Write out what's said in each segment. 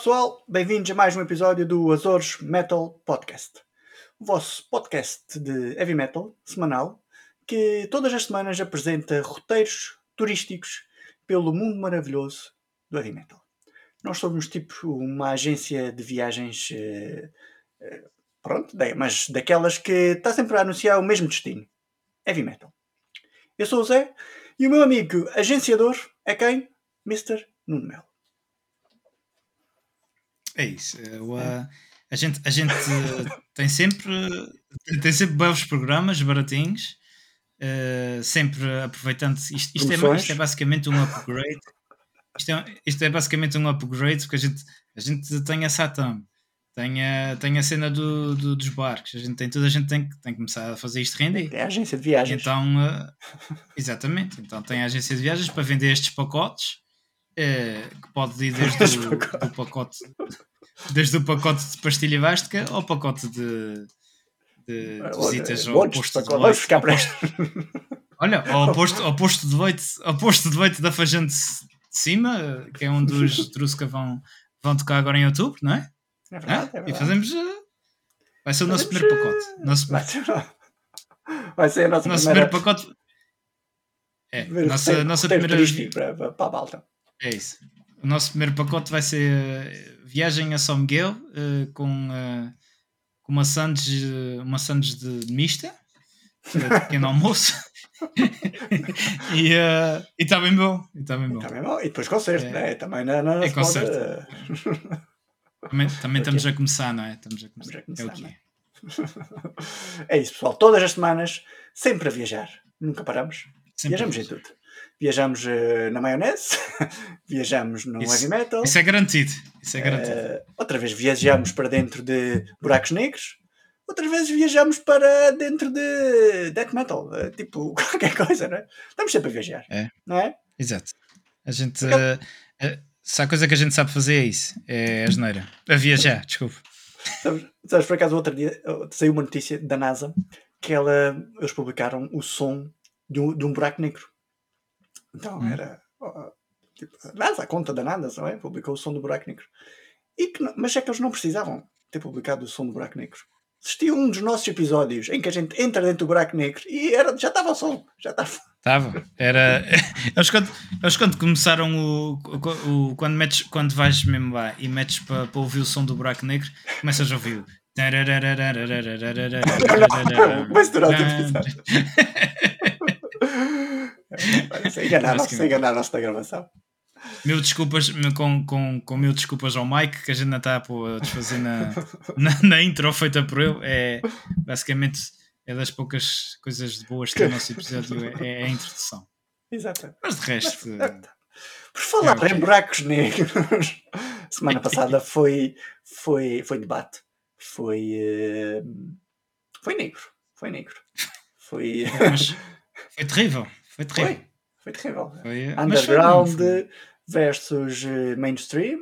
Pessoal, bem-vindos a mais um episódio do Azores Metal Podcast. O vosso podcast de heavy metal semanal que todas as semanas apresenta roteiros turísticos pelo mundo maravilhoso do heavy metal. Nós somos tipo uma agência de viagens, eh, eh, pronto, mas daquelas que está sempre a anunciar o mesmo destino: heavy metal. Eu sou o Zé e o meu amigo agenciador é quem? Mr. Nuno Melo. É isso. Eu, uh, a gente, a gente tem sempre tem sempre belos programas baratinhos, uh, sempre aproveitando. Isto, isto, é, isto é basicamente um upgrade. Isto é, isto é basicamente um upgrade porque a gente, a gente tem a Satam, tem a, tem a cena do, do, dos barcos, a gente tem tudo, a gente tem, tem que começar a fazer isto render. É a agência de viagens. Então, uh, exatamente, então tem a agência de viagens para vender estes pacotes. Uh, que pode ir desde o pacote desde o pacote de pastilha bástica ao pacote de, de visitas ao posto de leite. Ao posto, olha, ao posto, ao posto de leite, ao posto de leite da Fajante de cima, que é onde os Trusca vão, vão tocar agora em outubro, não é? É verdade, é verdade. E fazemos. Uh, vai ser o nosso primeiro pacote. Nosso, vai, ser, vai ser a nossa nosso primeira... primeiro pacote. É, nossa, nossa primeira. Para, para a balta. É isso. O nosso primeiro pacote vai ser viagem a São Miguel uh, com, uh, com uma sandes, uma sandes de mista, pequeno almoço. e uh, está bem bom. E está bem bom. Tá bem bom. e depois concerto, é, né? também não, não é concerto. Pode... também, também estamos a começar, não é? Estamos a começar. A começar é o que é. é isso, pessoal. Todas as semanas, sempre a viajar. Nunca paramos. Sempre Viajamos em tudo viajamos uh, na maionese, viajamos no isso, heavy metal. Isso é garantido. Isso é garantido. Uh, outra vez viajamos para dentro de buracos negros, outras vezes viajamos para dentro de death metal, uh, tipo qualquer coisa, não é? Estamos sempre a viajar, é. não é? Exato. A gente. se há coisa que a gente sabe fazer é isso, é a geneira. A viajar, desculpa. Sabes, sabes, por acaso, outro dia saiu uma notícia da NASA que ela, eles publicaram o som de um, de um buraco negro. Então hum. era. Tipo, nada, a conta da nada, não é? Publicou o som do buraco negro. E que, mas é que eles não precisavam ter publicado o som do buraco negro. Existia um dos nossos episódios em que a gente entra dentro do buraco negro e era, já estava o som, já estava. Estava, era. Eles quando, eles quando começaram o, o, o, quando, metes, quando vais mesmo lá e metes para, para ouvir o som do buraco negro, começas a ouvir. Mas durante o episódio. Sem enganar, sem enganar esta gravação. Mil desculpas, com, com, com mil desculpas ao Mike, que a gente ainda está a desfazer na, na, na, intro feita por ele. É basicamente é das poucas coisas boas que tem o nosso episódio, é, é, a introdução. Exato. Mas de resto. Mas, é, por falar é, em buracos negros, semana passada foi, foi, foi debate. Foi, uh, foi negro. Foi negro. Foi. Mas foi terrível. Foi terrível. Foi, foi terrível. Foi, Underground foi versus eh, mainstream,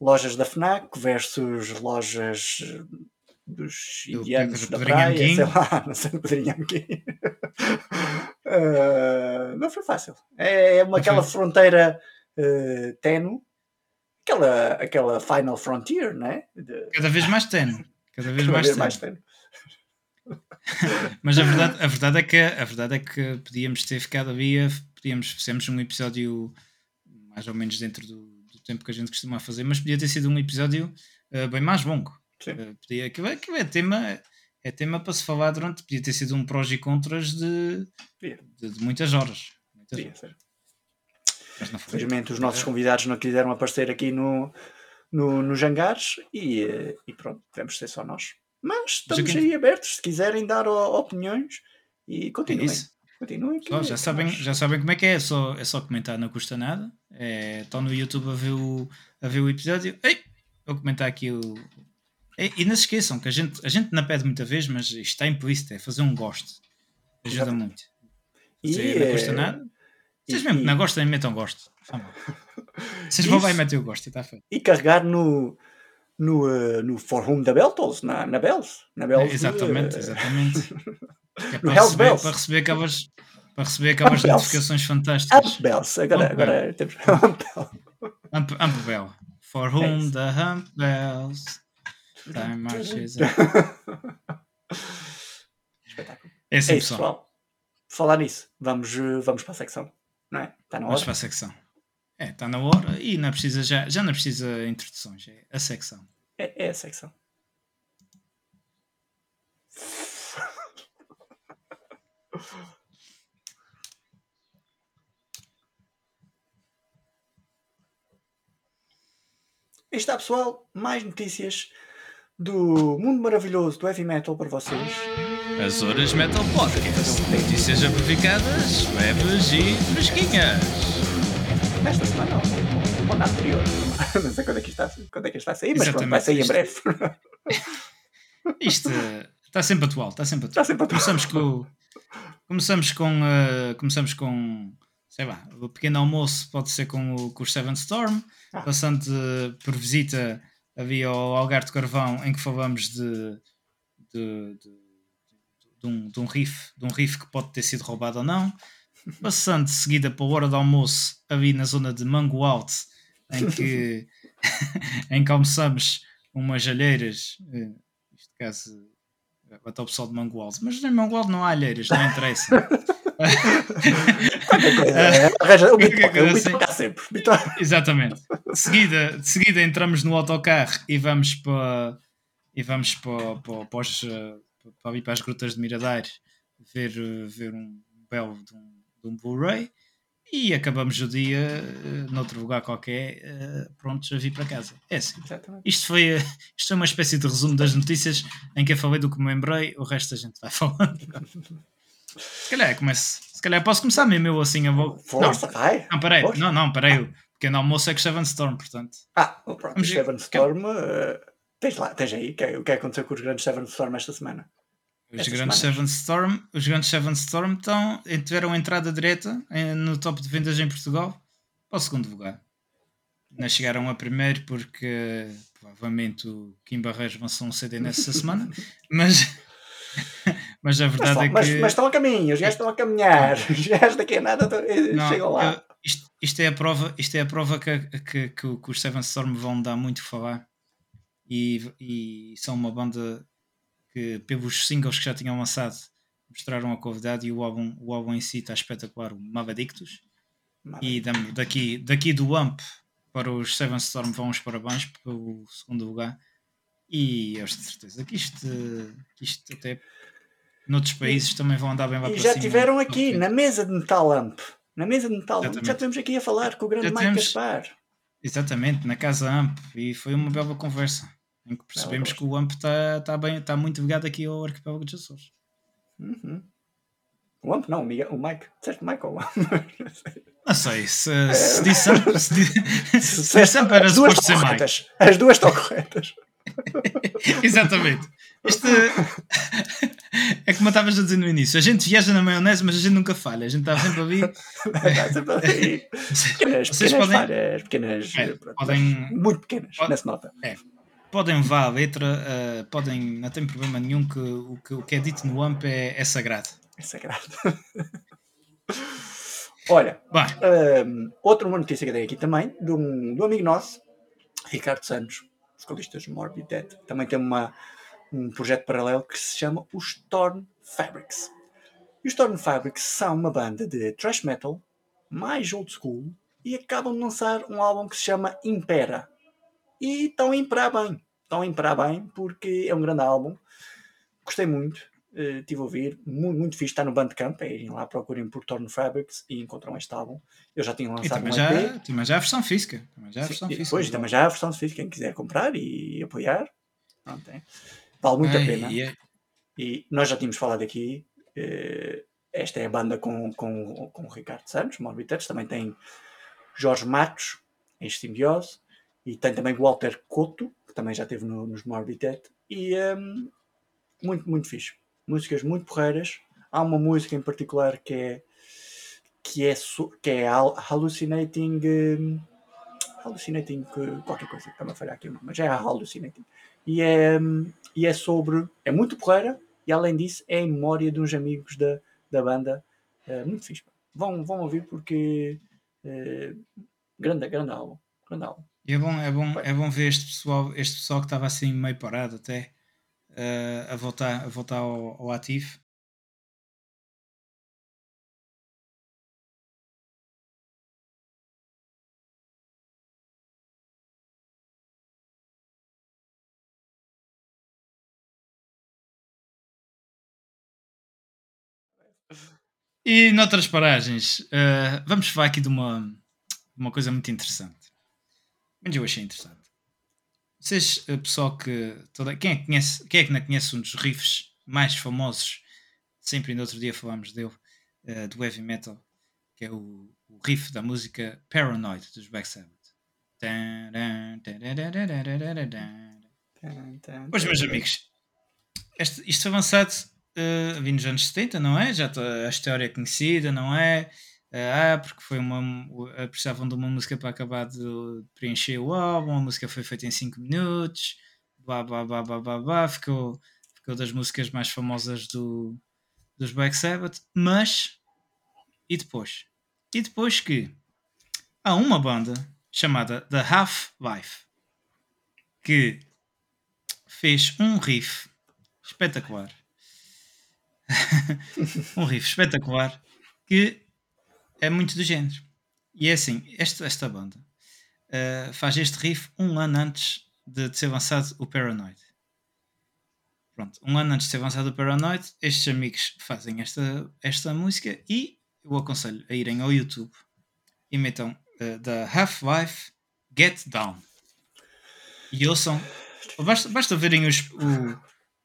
lojas da FNAC versus lojas dos do indianos da praia, sei lá, não sei, Pedrinhanquim. uh, não foi fácil. É, é uma, aquela foi. fronteira uh, tenue, aquela, aquela final frontier, né? De... Cada vez mais tenue. Cada vez Cada mais, vez mais tenue. Mas a verdade, a, verdade é que, a verdade é que podíamos ter ficado ali, podíamos fizemos um episódio mais ou menos dentro do, do, tempo que a gente costuma fazer, mas podia ter sido um episódio uh, bem mais longo. Uh, podia, aquilo, aquilo é tema é tema para se falar durante, podia ter sido um prós e contras de, de, de muitas horas. Muitas horas. Infelizmente os nossos convidados não quiseram aparecer aqui no, no, nos hangares e, eh, e pronto, devemos ser só nós. Mas estamos aí abertos se quiserem dar opiniões e continuem. É continuem oh, já, sabem, já sabem como é que é, é só, é só comentar, não custa nada. É, estão no YouTube a ver o, a ver o episódio. Ei, vou comentar aqui o. E, e não se esqueçam que a gente, a gente não pede muita vez, mas isto está implícito, é fazer um gosto. Ajuda Exato. muito. E, não custa nada. Vocês mesmo que não gostam, metam gosto. Vocês vão lá e metem o gosto e está feito. E carregar no, no, uh, no Forum da Beltos, na, na Bells. Na Bells exatamente, de, exatamente. É no Hells Bells. Para receber aquelas, para receber aquelas notificações fantásticas. Amp Bells, agora, agora temos Amp, Amp Bell. For whom the hump bells. Time marches. Espetáculo. É assim, É isso, pessoal. pessoal. Falar nisso, vamos, eh, vamos para a secção. Não é? Está na Vamos hora. para a secção. É, está na hora e não precisa, já, já não precisa introduções. É a secção. É, é a secção. E está, pessoal, mais notícias do mundo maravilhoso do heavy metal para vocês. As Horas Metal Podcast. Notícias amplificadas, leves e fresquinhas. Nesta semana ou, ou na anterior. Não sei quando é que isto está, quando é que isto vai sair, mas pronto, vai sair em breve. Isto eh, está sempre atual, está sempre atual. Está sempre atual. Começamos com. Começamos com. eh, começamos com. Sei lá, o pequeno almoço pode ser com, o, com os Seven Storm, Ah. passando de- por visita havia o Algar de Carvão em que falamos de, de, de, de um, de um riff, de um riff que pode ter sido roubado ou não. Passando de seguida para a hora do almoço, ali na zona de Mango Out, em que, em que almoçamos umas alheiras, eh, neste caso, até o pessoal de Mango Out, mas em Mango Out não há alheiras, não interessa. É, arranja- O Bitoca, assim. Bitoca há sempre. Bitoca. Exatamente. De seguida, de seguida entramos no autocarro e vamos para e vamos para, para, para, os, eh, para, para as grutas de Miradares ver, eh, ver um belo de um, de um Blu-ray e acabamos o dia eh, noutro lugar qualquer eh, prontos a vir para casa. É assim. Exatamente. Isto foi, eh, isto foi uma espécie de resumo das notícias em que eu falei do que me lembrei, o resto a gente vai falando. Se calhar, começo, se calhar posso começar mesmo eu assim. Eu vou... Força, vai. Não, peraí, Força. não, não, peraí. O pequeno almoço é com Seven Storm, portanto. Ah, o pronto, Vamos ver. Seven Storm. eh, tens lá, tens aí. O que, é- o que é que aconteceu com os grandes Seven Storm esta semana? Os Esta grandes, semana. Seven Storm, os grandes Seven Storm estão, eh, tiveram entrada direta eh, no top de vendas em Portugal para o segundo lugar. Não chegaram a primeiro porque provavelmente o Kim Barreiros lançou um CD nessa semana, mas, mas a Mas, verdade é mas- que. mas estão a caminho, os gajos estão a caminhar. Os gajos daqui a nada eh, Não, chegam lá. eu- isto, isto é a prova, isto é a prova que, que, que, que os Seven Storm vão dar muito a falar e, e são uma banda que pelos singles que já tinham lançado mostraram a qualidade e o álbum, o álbum em si está espetacular, o Mavadictus e daqui, daqui do AMP para os Seven Storm vão os parabéns pelo segundo lugar e eu tenho certeza que isto, que isto até noutros países também vão andar bem lá E para já cima. tiveram aqui na mesa de Metal Amp. Na mesa de Metal Amp. Já tivemos aqui a falar com o grande Já Mike tivemos. Gaspar. Exatamente, na casa AMP e foi uma bela conversa em que percebemos que o AMP está tá bem, está muito ligado aqui ao arquipélago dos Açores. Uhum. O Amp não, o, Miguel, o Mike. Disseste Mike ou o Amp? Não sei, se, se disse AMP, se, se disse AMP era As duas suposto ser estão Mike. corretas. As duas estão corretas. Exatamente. Isto é como eu estavas a dizer no início, a gente viaja na maionese, mas a gente nunca falha, a gente está sempre ali. Está sempre ali. Pequenas, Vocês pequenas podem- falhas, pequenas. É, podem- Muito pequenas, Pode- nessa nota. Podem levar a letra, eh, podem, não tem problema nenhum que o que, o que é dito no AMP é, é sagrado. É sagrado. Olha, Bem, hum, outra uma notícia que eu dei aqui também, de um, de um amigo nosso, Ricardo Santos, vocalista de Morbid Dead, também tem uma, um projeto paralelo que se chama os Storm Fabrics. E os Storm Fabrics são uma banda de thrash metal mais old school e acabam de lançar um álbum que se chama Impera. E estão a imperar bem. Estão a imperar bem porque é um grande álbum. Gostei muito. eh, Estive a ouvir. Muito, muito fixe. Está no Bandcamp. É irem lá, procurem por Torn Fabrics e encontram este álbum. Eu já tinha lançado também um já, EP. também já a versão física. Também já a Sim, versão e física. depois também já há a versão física. Quem quiser comprar e apoiar. Pronto, é. Vale muito a Ai, pena. e nós já tínhamos falado aqui. eh, esta é a banda com, com, com o Ricardo Santos, Morbitetes. Também tem Jorge Matos, em Simbiose. E tem também Walter Couto, que também já esteve no, nos Morbidet. E hum, muito, muito fixe. Músicas muito porreiras. Há uma música em particular que é que é, que é hal- Hallucinating. hum, hallucinating que- qualquer coisa, está-me a falhar aqui o mas é Hallucinating. E é, hum, e é sobre. É muito porreira e além disso é em memória de uns amigos da, da banda. eh, muito fixe. Vão, vão ouvir porque. eh, grande, grande álbum. Grande álbum. E é bom, é bom, é bom ver este pessoal, este pessoal que estava assim meio parado até uh, a voltar, a voltar ao, ao ativo. E noutras paragens, uh, vamos falar aqui de uma, uma coisa muito interessante. Mas eu achei interessante. Vocês, uh, pessoal que. Toda, quem, é que conhece, quem é que não conhece um dos riffs mais famosos? Sempre no outro dia falámos dele, uh, do heavy metal, que é o, o, riff da música Paranoid dos Black Sabbath. Pois, meus amigos, este, isto foi lançado uh, vindo nos anos 70, não é? Já a história é conhecida, não é? Ah, porque foi uma. Precisavam de uma música para acabar de preencher o álbum, a música foi feita em 5 minutos, blá blá blá blá blá blá, ficou, ficou das músicas mais famosas do, dos Black Sabbath, mas. E depois? E depois que há uma banda chamada The Half-Life que fez um riff espetacular um riff espetacular que é muito do género. E é assim, esta, esta banda uh, faz este riff um ano antes de, de, ser lançado o Paranoid. Pronto, um ano antes de ser lançado o Paranoid, estes amigos fazem esta, esta música e eu aconselho a irem ao YouTube e metam uh, da Half-Life Get Down. E ouçam, basta, basta verem os, o,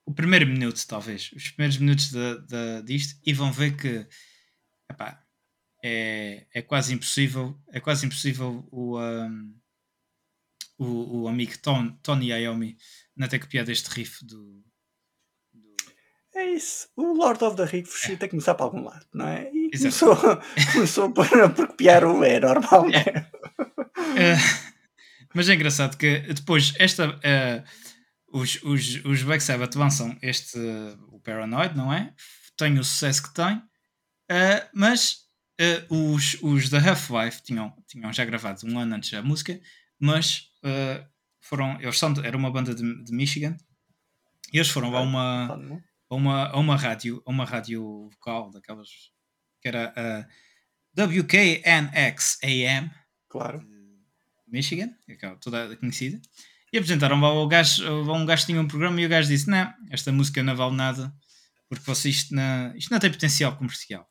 o primeiro minuto, talvez, os primeiros minutos de, de, disto, e vão ver que epá, é, é quase impossível, é quase impossível o, um, o, o, amigo Ton, Tony Iommi não ter copiado este riff do, do, É isso, o Lord of the Riffs é. tem que começar para algum lado, não é? E começou, começou por, por copiar o é normal, é. é. mas é engraçado que depois esta. Uh, os, os, os Black Sabbath lançam este, o Paranoid, não é? Tem o sucesso que tem, uh, mas uh, os, os da Half-Life tinham, tinham já gravado um ano antes a música, mas uh, foram, eles são, era uma banda de, de Michigan, e eles foram a uma, a uma, a uma rádio, a uma rádio vocal daquelas que era a WKNX AM, claro. Michigan, é toda conhecida. E apresentaram ao gajo, um gajo tinha um programa e o gajo disse: Não, esta música não vale nada porque vocês isto não, isto não tem potencial comercial.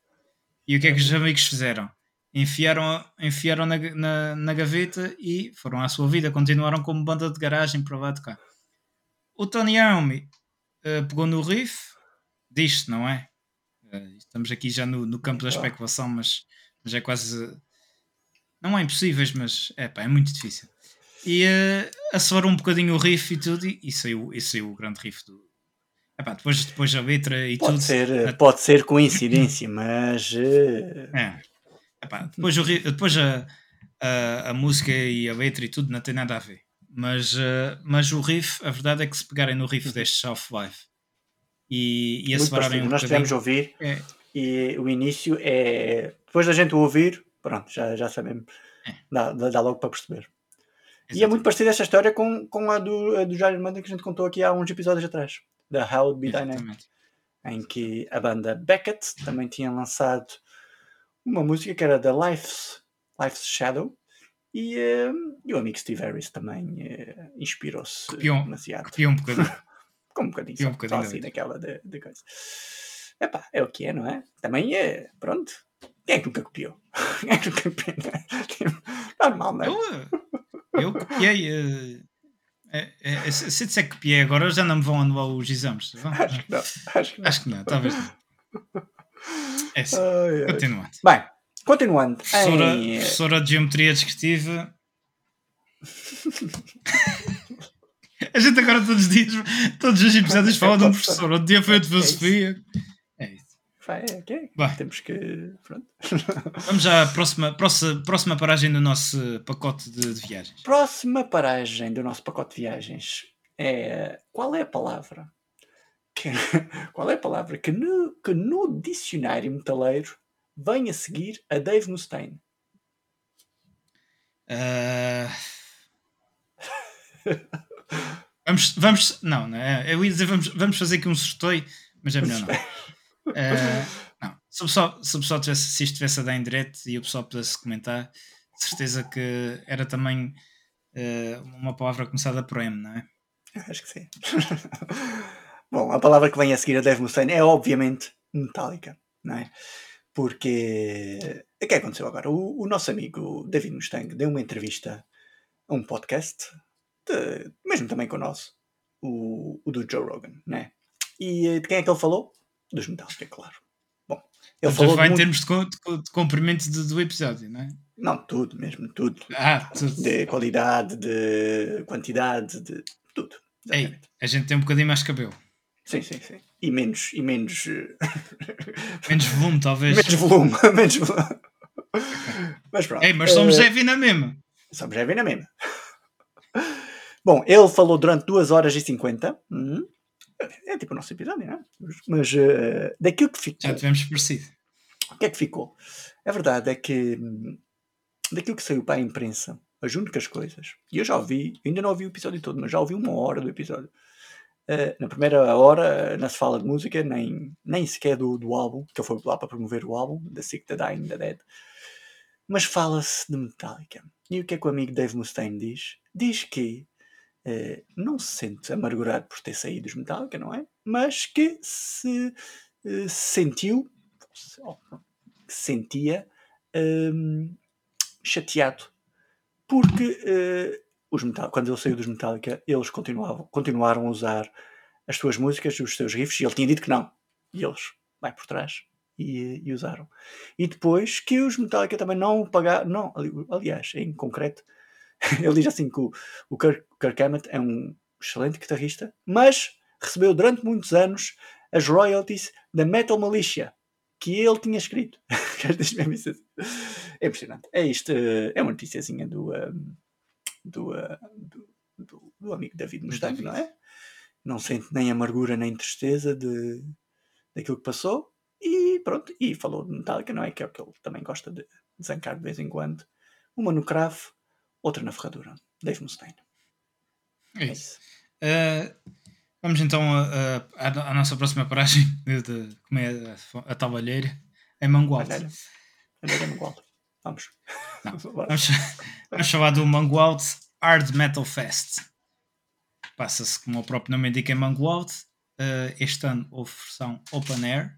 E o que é que os amigos fizeram? Enfiaram, enfiaram na, na, na gaveta e foram à sua vida, continuaram como banda de garagem para lá de cá. O Tony Iommi uh, pegou no riff, diz-se, não é? Uh, estamos aqui já no, no campo da especulação, mas, mas é quase. Não é impossíveis, mas é, pá, é muito difícil e uh, acelerou um bocadinho o riff e tudo, e, e, saiu, e saiu o grande riff do. Epá, depois, depois a letra e pode tudo. Ser. Pode ser coincidência, mas. Uh... É. Epá, depois o, depois a, a, a, música e a letra e tudo não tem nada a ver. Mas, uh, mas o riff, a verdade é que se pegarem no riff deste Half-Life e, e acelerarem um Nós tivemos ouvir é. e o início é. Depois da gente ouvir, pronto, já, já sabemos. É. Dá, dá logo para perceber. Exatamente. E é muito parecida esta história com, com a do, a do Jair Manda que a gente contou aqui há uns episódios atrás, da How Be Dynamic, em que a banda Beckett também tinha lançado uma música que era da Life's, Life's Shadow e, uh, e o amigo Steve Harris também uh, inspirou-se demasiado. Copiou um bocadinho. com um bocadinho, só, um bocadinho só assim daquela de, de coisa. Epá, é o que é, não é? Também é, pronto. Quem é que nunca copiou? Quem é que nunca copiou? Normal, não é? Eu, eu copiei. Uh, é, é, se disser que copiei agora, já não me vão anular os exames. Acho que não. Acho que não, acho que não talvez não. É assim. Ai, continuando. Bem, continuando. Professora, professora de Geometria Descritiva. A gente agora todos os dias, todos os episódios falam de um professor. Outro dia foi o de filosofia. Vai, okay. Temos que. Pronto. Vamos à próxima, próxima, próxima paragem do nosso pacote de, de, viagens. Próxima paragem do nosso pacote de viagens é. Qual é a palavra? Que, qual é a palavra que no, que no dicionário metaleiro vem a seguir a Dave Mustaine? Uh, Vamos, vamos, não, não é, eu ia dizer vamos, vamos fazer aqui um sorteio, mas é melhor não. Uh. Se o pessoal, se, o pessoal tivesse, se isto estivesse a dar em direto e o pessoal pudesse comentar, de certeza que era também uh, uma palavra começada por M, não é? Acho que sim. Bom, a palavra que vem a seguir a Dave Mustaine é obviamente metálica, não é? Porque o que aconteceu agora? O, o, nosso amigo David Mustang deu uma entrevista a um podcast, de, mesmo também com o nosso, o, o do Joe Rogan, né? E eh, de quem é que ele falou? Dos Metallica, claro. Bom, ele falou vai muito... em termos de, de, de comprimento do, do episódio, não é? Não, tudo mesmo, tudo. Ah, tudo. De qualidade, de quantidade, de tudo. Ei, a gente tem um bocadinho mais cabelo. Sim, sim, sim. E menos. E menos, eh, menos volume, talvez. Menos volume. menos volume. Mas pronto. Ei, mas somos uh, heavy na mesma. Somos heavy na mesma. Bom, ele falou durante 2 horas e 50. Hum, é tipo o nosso episódio, não é? Mas uh, daquilo que ficou. Já tivemos parecido. O que é que ficou? A verdade é que hum, daquilo que saiu para a imprensa, as únicas coisas, e eu já ouvi, ainda não ouvi o episódio todo, mas já ouvi uma hora do episódio. Uh, na primeira hora não se fala de música, nem, nem sequer do, do álbum, que eu fui lá para promover o álbum, The Sick, The Dying, The Dead. Mas fala-se de Metallica. E o que é que o amigo Dave Mustaine diz? Diz que uh, não se sente amargurado por ter saído dos Metallica, não é? Mas que se uh, sentiu, sentia um, chateado porque uh, os Metal, quando ele saiu dos Metallica, eles continuavam, continuaram a usar as suas músicas, os seus riffs, e ele tinha dito que não. E eles, vai por trás, e, e usaram. E depois que os Metallica também não pagaram, não, aliás, em concreto, ele diz assim que o, o Kirk, Kirk Hammett é um excelente guitarrista, mas recebeu durante muitos anos as royalties da Metal Militia, que ele tinha escrito. é impressionante. É isto, é uma noticiazinha do, um, do, uh, do, do, do, amigo David Mustang, não é? Não sente nem amargura nem tristeza de, daquilo que passou. E pronto, e falou de Metallica, não é? Que é o que ele também gosta de desancar de vez em quando. Uma no cravo, outra na ferradura. Dave Mustaine. É isso. É uh, Vamos então à nossa próxima paragem de, de comer a, a tabalheira em Mangualde. Mangualde. Mangualde. Vamos. Vamos. Vamos falar do Mangualde Hard Metal Fest. Passa-se, como o próprio nome indica, em Mangualde. Uh, este ano houve versão Open Air.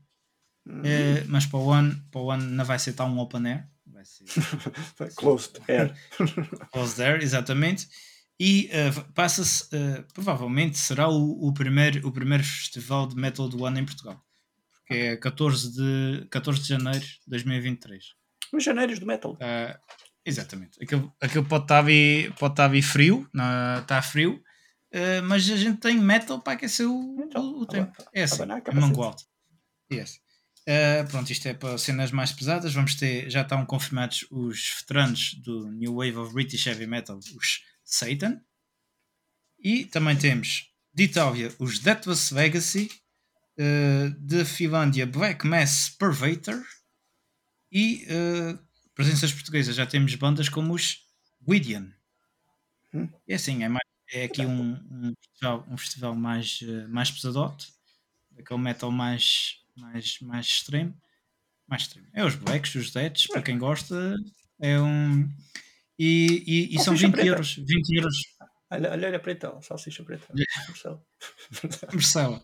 Uhum. Uh, mas para o, ano, para o ano não vai ser tão Open Air. Vai ser... Closed Air. Closed Air, exatamente e uh, passa-se, uh, provavelmente será o, o, primeiro, o primeiro festival de metal do ano em Portugal, porque é 14 de, 14 de janeiro de 2023. Os janeiros do metal. Uh, exatamente. Aquilo, aquilo pode estar a vir, pode estar a vir frio, está frio, mas a gente tem metal para aquecer o, então, o, o tempo. É assim, é mango alto. Yes. Pronto, isto é para cenas mais pesadas. Vamos ter, já estão confirmados os veteranos do New Wave of British Heavy Metal, os Satan. E também temos de Itália os Deathless Legacy, uh, de Finlândia Black Mass Pervator e uh, presenças portuguesas já temos bandas como os Gwydion. Hum. É assim, é, mais, é aqui um, um, festival, um festival mais, uh, mais pesadote, aquele metal mais, mais, mais extremo. Mais extremo. É os Blacks, os Deads, para quem gosta, é um e, e, e são 20 preta. euros. 20 euros. Olha, olha, olha preta, salsicha preta. Marcelo.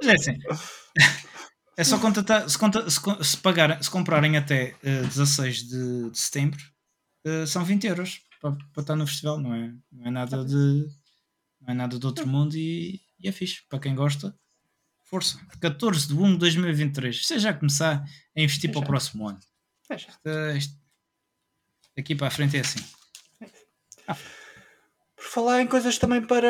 Mas é assim. É só contratar, se, conta, se, se, pagar, se comprarem até uh, 16 de, de setembro, uh, são 20 euros para, para estar no festival, não é, não é nada de não é nada de outro mundo e, e é fixe. Para quem gosta, força. 14 de 1 de 2023. Você já começar a investir é para o próximo ano. É já. Isto, Daqui para a frente é assim. Ah. Por falar em coisas também para,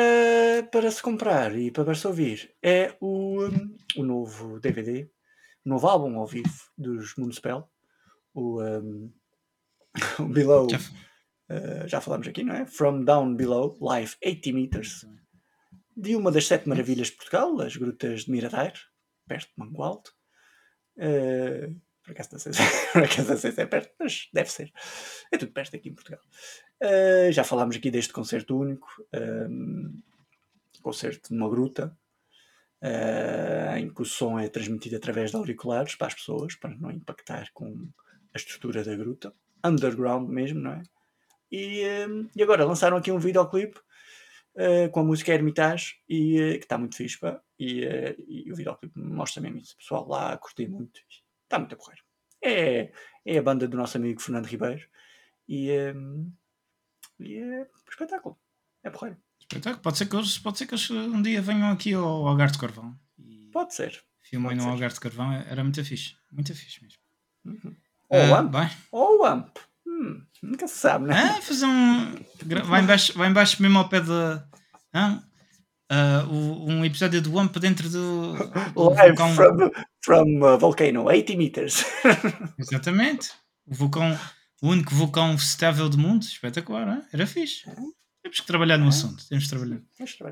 para se comprar e para se ouvir, é o, um, o novo DVD, o novo álbum ao vivo dos Moonspell, o, um, o Below. Já, uh, já falámos aqui, não é? From Down Below, Live 80 Meters, de uma das sete maravilhas de Portugal, as Grutas de Miradeiro, perto de Mangualde. Uh, Por acaso não sei, se, por acaso não sei se é perto, mas deve ser. É tudo perto aqui em Portugal. Uh, já falámos aqui deste concerto único, um, concerto numa gruta, uh, em que o som é transmitido através de auriculares para as pessoas, para não impactar com a estrutura da gruta. Underground mesmo, não é? E, um, e agora lançaram aqui um videoclipe uh, com a música Hermitage e, uh, que está muito fixe, pá, e, uh, e o videoclipe mostra mesmo isso. O pessoal lá a curtir muito, está muito a correr. É, é a banda do nosso amigo Fernando Ribeiro e, um, e é espetáculo. É porreiro. Espetáculo. Pode ser, que eles, pode ser que eles um dia venham aqui ao Algarve de Carvão. Pode ser. Filmem no Algarve de Carvão, era muito fixe. Muito fixe mesmo. Uhum. Ou uh, AMP. Bem. Ou AMP. Nunca se sabe, né? Ah, fazer um. Vai embaixo, vai embaixo mesmo ao pé de. Ah, uh, um episódio do AMP dentro do. Live vulcão... from, from uh, Volcano, 80 meters. Exatamente. O vulcão. O único vulcão estável do mundo. Espetacular, hein? era fixe. Temos que trabalhar no assunto. Temos que trabalhar.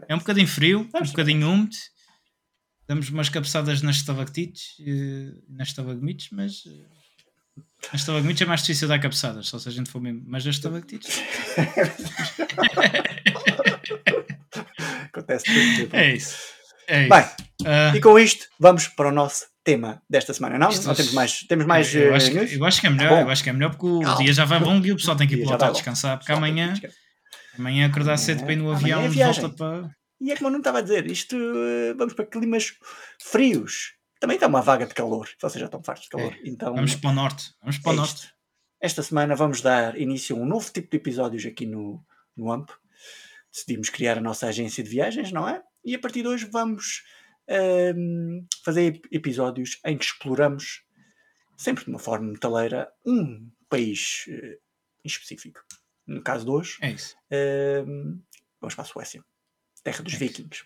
É um bocadinho frio, um bocadinho úmido. Damos umas cabeçadas nas estalactites, nas estalagmites, mas as estalagmites é mais difícil dar cabeçadas, só se a gente for mesmo. Mas as estalactites. Acontece tudo. É isso. É isso. Bem, uh, e com isto vamos para o nosso tema desta semana. Não? Não temos mais, temos mais eu, acho, que, eu acho que é melhor, eu acho que é melhor porque o Calma. dia já vai bom e o pessoal tem que ir para o hotel descansar, porque amanhã, amanhã acordar cedo para ir no avião é volta para. E é como eu não estava a dizer, isto eh, vamos para climas frios. Também está uma vaga de calor, vocês já estão fartos de calor. É. Então, vamos para o norte. Vamos para o é norte. Esta semana vamos dar início a um novo tipo de episódios aqui no, no AMP. Decidimos criar a nossa agência de viagens, não é? E a partir de hoje vamos um, fazer episódios em que exploramos, sempre de uma forma metaleira, um país uh, em específico. No caso de hoje, é isso. Uh, vamos para a Suécia, terra dos é vikings,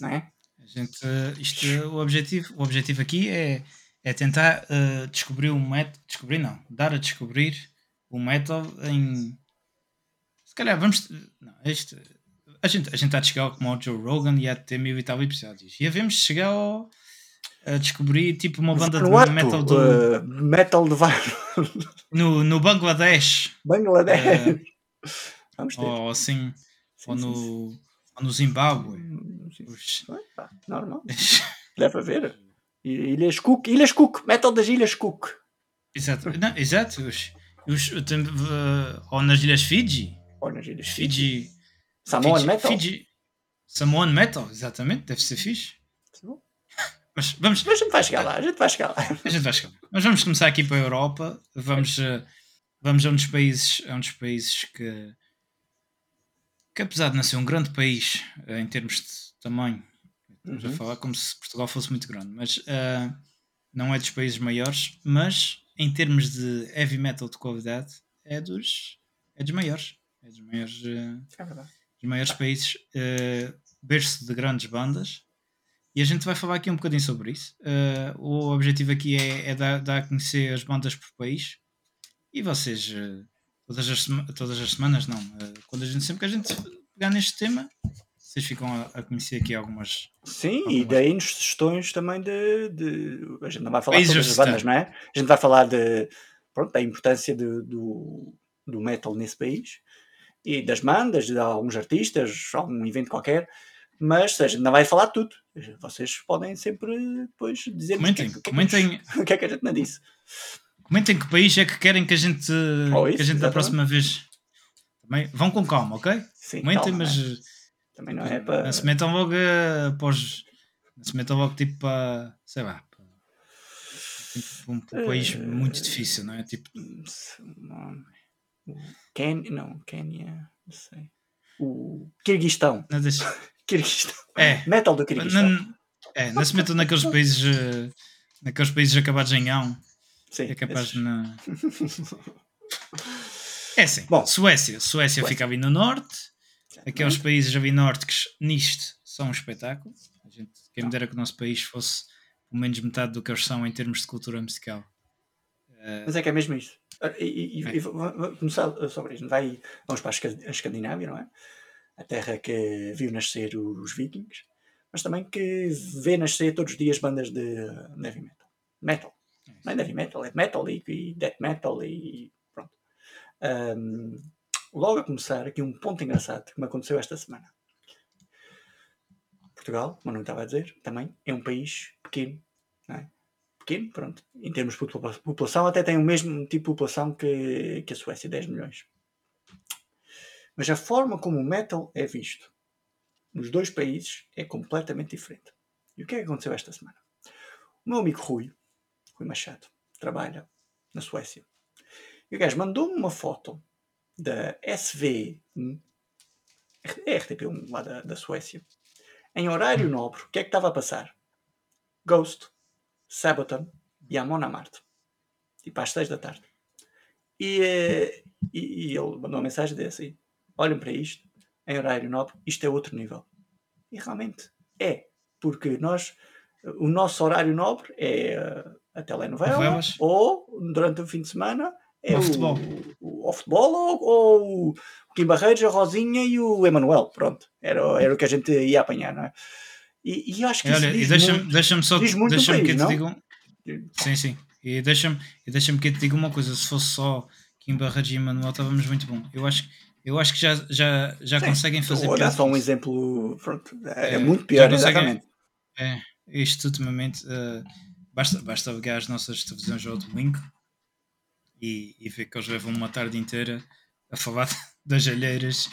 não é? A gente, isto, o, objetivo, o objetivo aqui é, é tentar uh, descobrir um método, descobrir não, dar a descobrir um método em. Se calhar vamos. Não, este, a gente, a gente está a chegar como ao Joe Rogan e a ter mil e tal episódios. E havemos chegar ao, a descobrir tipo uma banda de metal do. Uh, metal de no, no Bangladesh. Bangladesh. Uh, vamos ter. Ou assim. Sim, ou no. Sim. Ou no Zimbábue. Os... normal. Deve haver. Ilhas Cook, Ilhas Cook, metal das Ilhas Cook. Exato, Não, exato. Os, os, uh, ou nas Ilhas Fiji. Ou nas Ilhas Fiji. Fiji. Samoan Fiji, Metal. Fiji. Samoan Metal, exatamente, deve ser fixe. Mas vamos. Mas a gente vai chegar lá, a gente vai chegar lá. A gente vai chegar lá. Mas vamos começar aqui para a Europa. Vamos, uh, vamos a um dos países, a um dos países que que apesar de não ser um grande país uh, em termos de tamanho, estamos uhum. a falar como se Portugal fosse muito grande, mas uh, não é dos países maiores, mas em termos de heavy metal de qualidade é dos, é dos maiores. É dos maiores, uh, é dos maiores países, berço de grandes bandas. E a gente vai falar aqui um bocadinho sobre isso. o objetivo aqui é, é dar, dar, a conhecer as bandas por país. E vocês todas as, todas as semanas, não. Uh, quando a gente sempre que a gente pegar neste tema, vocês ficam a, a conhecer aqui algumas. Sim, algumas... e deem-nos sugestões também de, de, A gente não vai falar de todas as bandas, não é? A gente vai falar de, pronto, da importância de, do, do metal nesse país e das bandas, de alguns artistas, algum evento qualquer. Mas a gente não vai falar tudo. Vocês podem sempre depois dizer comentem, o que, é que, comentem. o que é que a gente não disse. Comentem que país é que querem que a gente, oh, isso, que a gente da próxima vez. Também, vão com calma, ok? Sim, Comentem, calma, mas. É? Também não é para. Não se metam logo após. Não se metam logo tipo para. Sei lá. Para, tipo, um, um país uh, muito difícil, não é? Tipo. Ken, não, Quênia, não sei. O Kirguistão. Não, deixa... Kirguistão. É. Metal do Kirguistão. Não, é, não se metam naqueles países. Eh, naqueles países acabados em ão Sim, é capaz de não. É assim. Bom, Suécia. Suécia, Suécia. fica ali no norte. Aqueles países ali norte que nisto são um espetáculo. A gente, quem me dera que o nosso país fosse pelo menos metade do que eles são em termos de cultura musical. Uh... Mas é que é mesmo isso. Ah, e, e, é. e vamos começar sobre isso. Vai, vamos para a Escandinávia, não é? A terra que viu nascer os vikings, mas também que vê nascer todos os dias bandas de heavy metal. Metal Não é heavy metal, é metal e, e death metal e pronto. Um, logo a começar, aqui um ponto engraçado que me aconteceu esta semana. Portugal, como não estava a dizer, também é um país pequeno. É? Pequeno, pronto. Em termos de população, até tem o mesmo tipo de população que, que a Suécia, 10 milhões. Mas a forma como o metal é visto nos dois países é completamente diferente. E o que é que aconteceu esta semana? O meu amigo Rui, Rui Machado, trabalha na Suécia. E o gajo mandou-me uma foto da SV, é RTP1 lá da, da Suécia, em horário nobre. O que é que estava a passar? Ghost, Sabaton e Amon Amart. Tipo às 6 da tarde. E, eh, e, e ele mandou uma mensagem desse assim: olhem para isto, em horário nobre, isto é outro nível. E realmente é, porque nós, o nosso horário nobre é a telenovela, Novelas. ou durante o fim de semana é o, futebol, o, o, futebol ou, ou, o Kim Barreiros, a Rosinha e o Emanuel. Pronto, era, era o que a gente ia apanhar, não é? E, e acho que Olha, e deixa-me deixa só deixa que eu te diga. Sim, sim. E deixa-me deixa que eu te diga uma coisa: se fosse só Kim Barreiros e Emanuel, estávamos muito bom. Eu acho eu acho que já, já, já conseguem fazer dar só um exemplo. Pronto, é, é, muito pior, exatamente. É, isto ultimamente. Uh, basta, basta ligar as nossas televisões ao domingo e, e ver que eles levam uma tarde inteira a falar das alheiras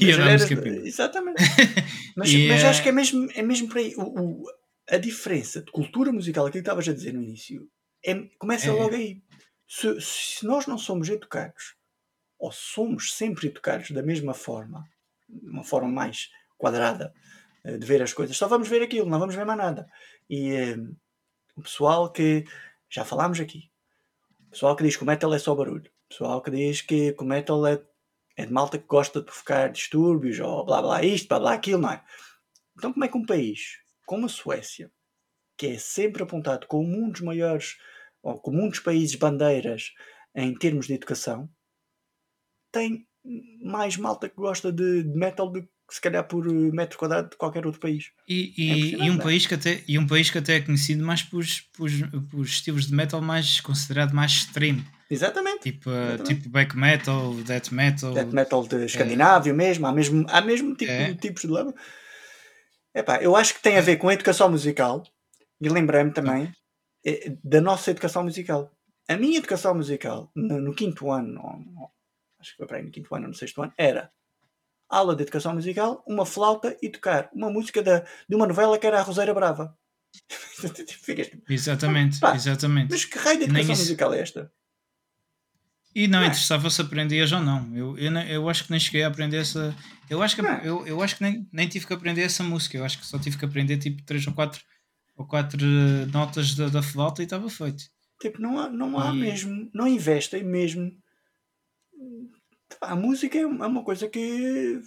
e a dar música Exatamente. Mas, e, mas acho que é mesmo, é mesmo por aí. O, o, a diferença de cultura musical, aquilo que estavas a dizer no início, é, começa é. logo aí. Se, se nós não somos educados ou somos sempre educados da mesma forma, uma forma mais quadrada eh, de ver as coisas, só vamos ver aquilo, não vamos ver mais nada. E eh, o pessoal que já falámos aqui, o pessoal que diz que o metal é só barulho, o pessoal que diz que, o metal é, é de malta que gosta de provocar distúrbios ou blá blá isto, blá blá aquilo, não é? Então, como é que um país como a Suécia, que é sempre apontado como um dos maiores, ou como um dos países bandeiras em termos de educação, tem mais malta que gosta de, de metal do que se calhar por eh, metro quadrado de qualquer outro país. E, e, é e um, país que até, e um país que até é conhecido mais por, por, estilos de metal mais considerado mais extremo. Exatamente. Tipo, eh, Exatamente. tipo black metal, death metal. Death metal de escandinávio é. mesmo, há mesmo, há mesmo tipo, é. tipos de lama. Epá, eu acho que tem a ver com a educação musical e lembrei-me também é, da nossa educação musical. A minha educação musical no, no quinto ano, acho que foi para aí no quinto ano, no sexto ano, era aula de educação musical, uma flauta e tocar uma música da, de uma novela que era a Roseira Brava. exatamente, Pá, exatamente. Mas que raio de educação musical é esta? E não, não é. interessava se aprendias ou não. Eu, eu, eu acho que nem cheguei a aprender essa. Eu acho que, eu, eu acho que nem, nem tive que aprender essa música. Eu acho que só tive que aprender tipo 3 ou 4 ou quatro notas da, da flauta e estava feito. Tipo, não há, não há e... mesmo, não investem mesmo a música é uma coisa que.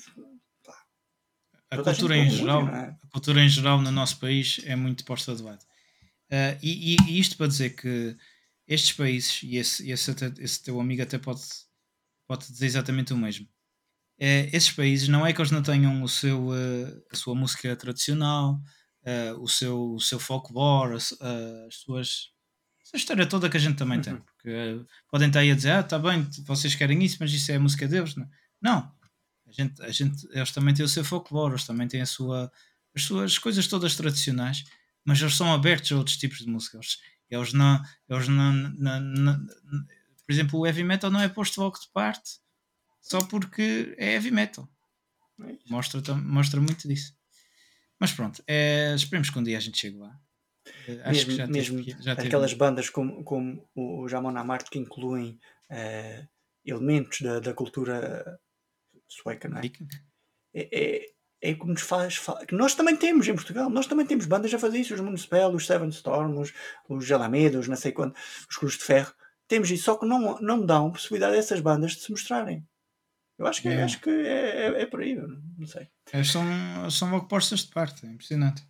a cultura, em geral, música, é? a cultura em geral no nosso país é muito posta de lado. Uh, e, e, isto para dizer que estes países, e esse, esse, esse teu amigo até pode, pode dizer exatamente o mesmo. Uh, esses países não é que eles não tenham o seu, uh, a sua música tradicional, o, seu, o seu folclore, as, as suas essa história toda que a gente também uhum. tem. Porque uh, podem estar aí a dizer, ah, está bem, vocês querem isso, mas isso é a música deles. Não. não. A gente, a gente, eles também têm o seu folclore, eles também têm a sua, as suas coisas todas tradicionais, mas eles são abertos a outros tipos de música. Eles, eles não. Eles não, não, não, por exemplo, o heavy metal não é posto logo de parte só porque é heavy metal. É mostra, mostra muito disso. Mas pronto, é, esperemos que um dia a gente chegue lá. Acho mesmo, que já mesmo teve, já aquelas teve. bandas como, como o Jamon Amart que incluem uh, elementos da, da cultura sueca, não é? É, é, é como nos faz, que nós também temos em Portugal, nós também temos bandas a fazer isso, os Municipal, os Seven Storm, os, os Alameda, os não sei quando, os Cruz de Ferro, temos isso, só que não, não dão possibilidade a essas bandas de se mostrarem. Eu acho que, é. acho que é, é, é por aí, não sei. É, são, são logo postas de parte, é impressionante.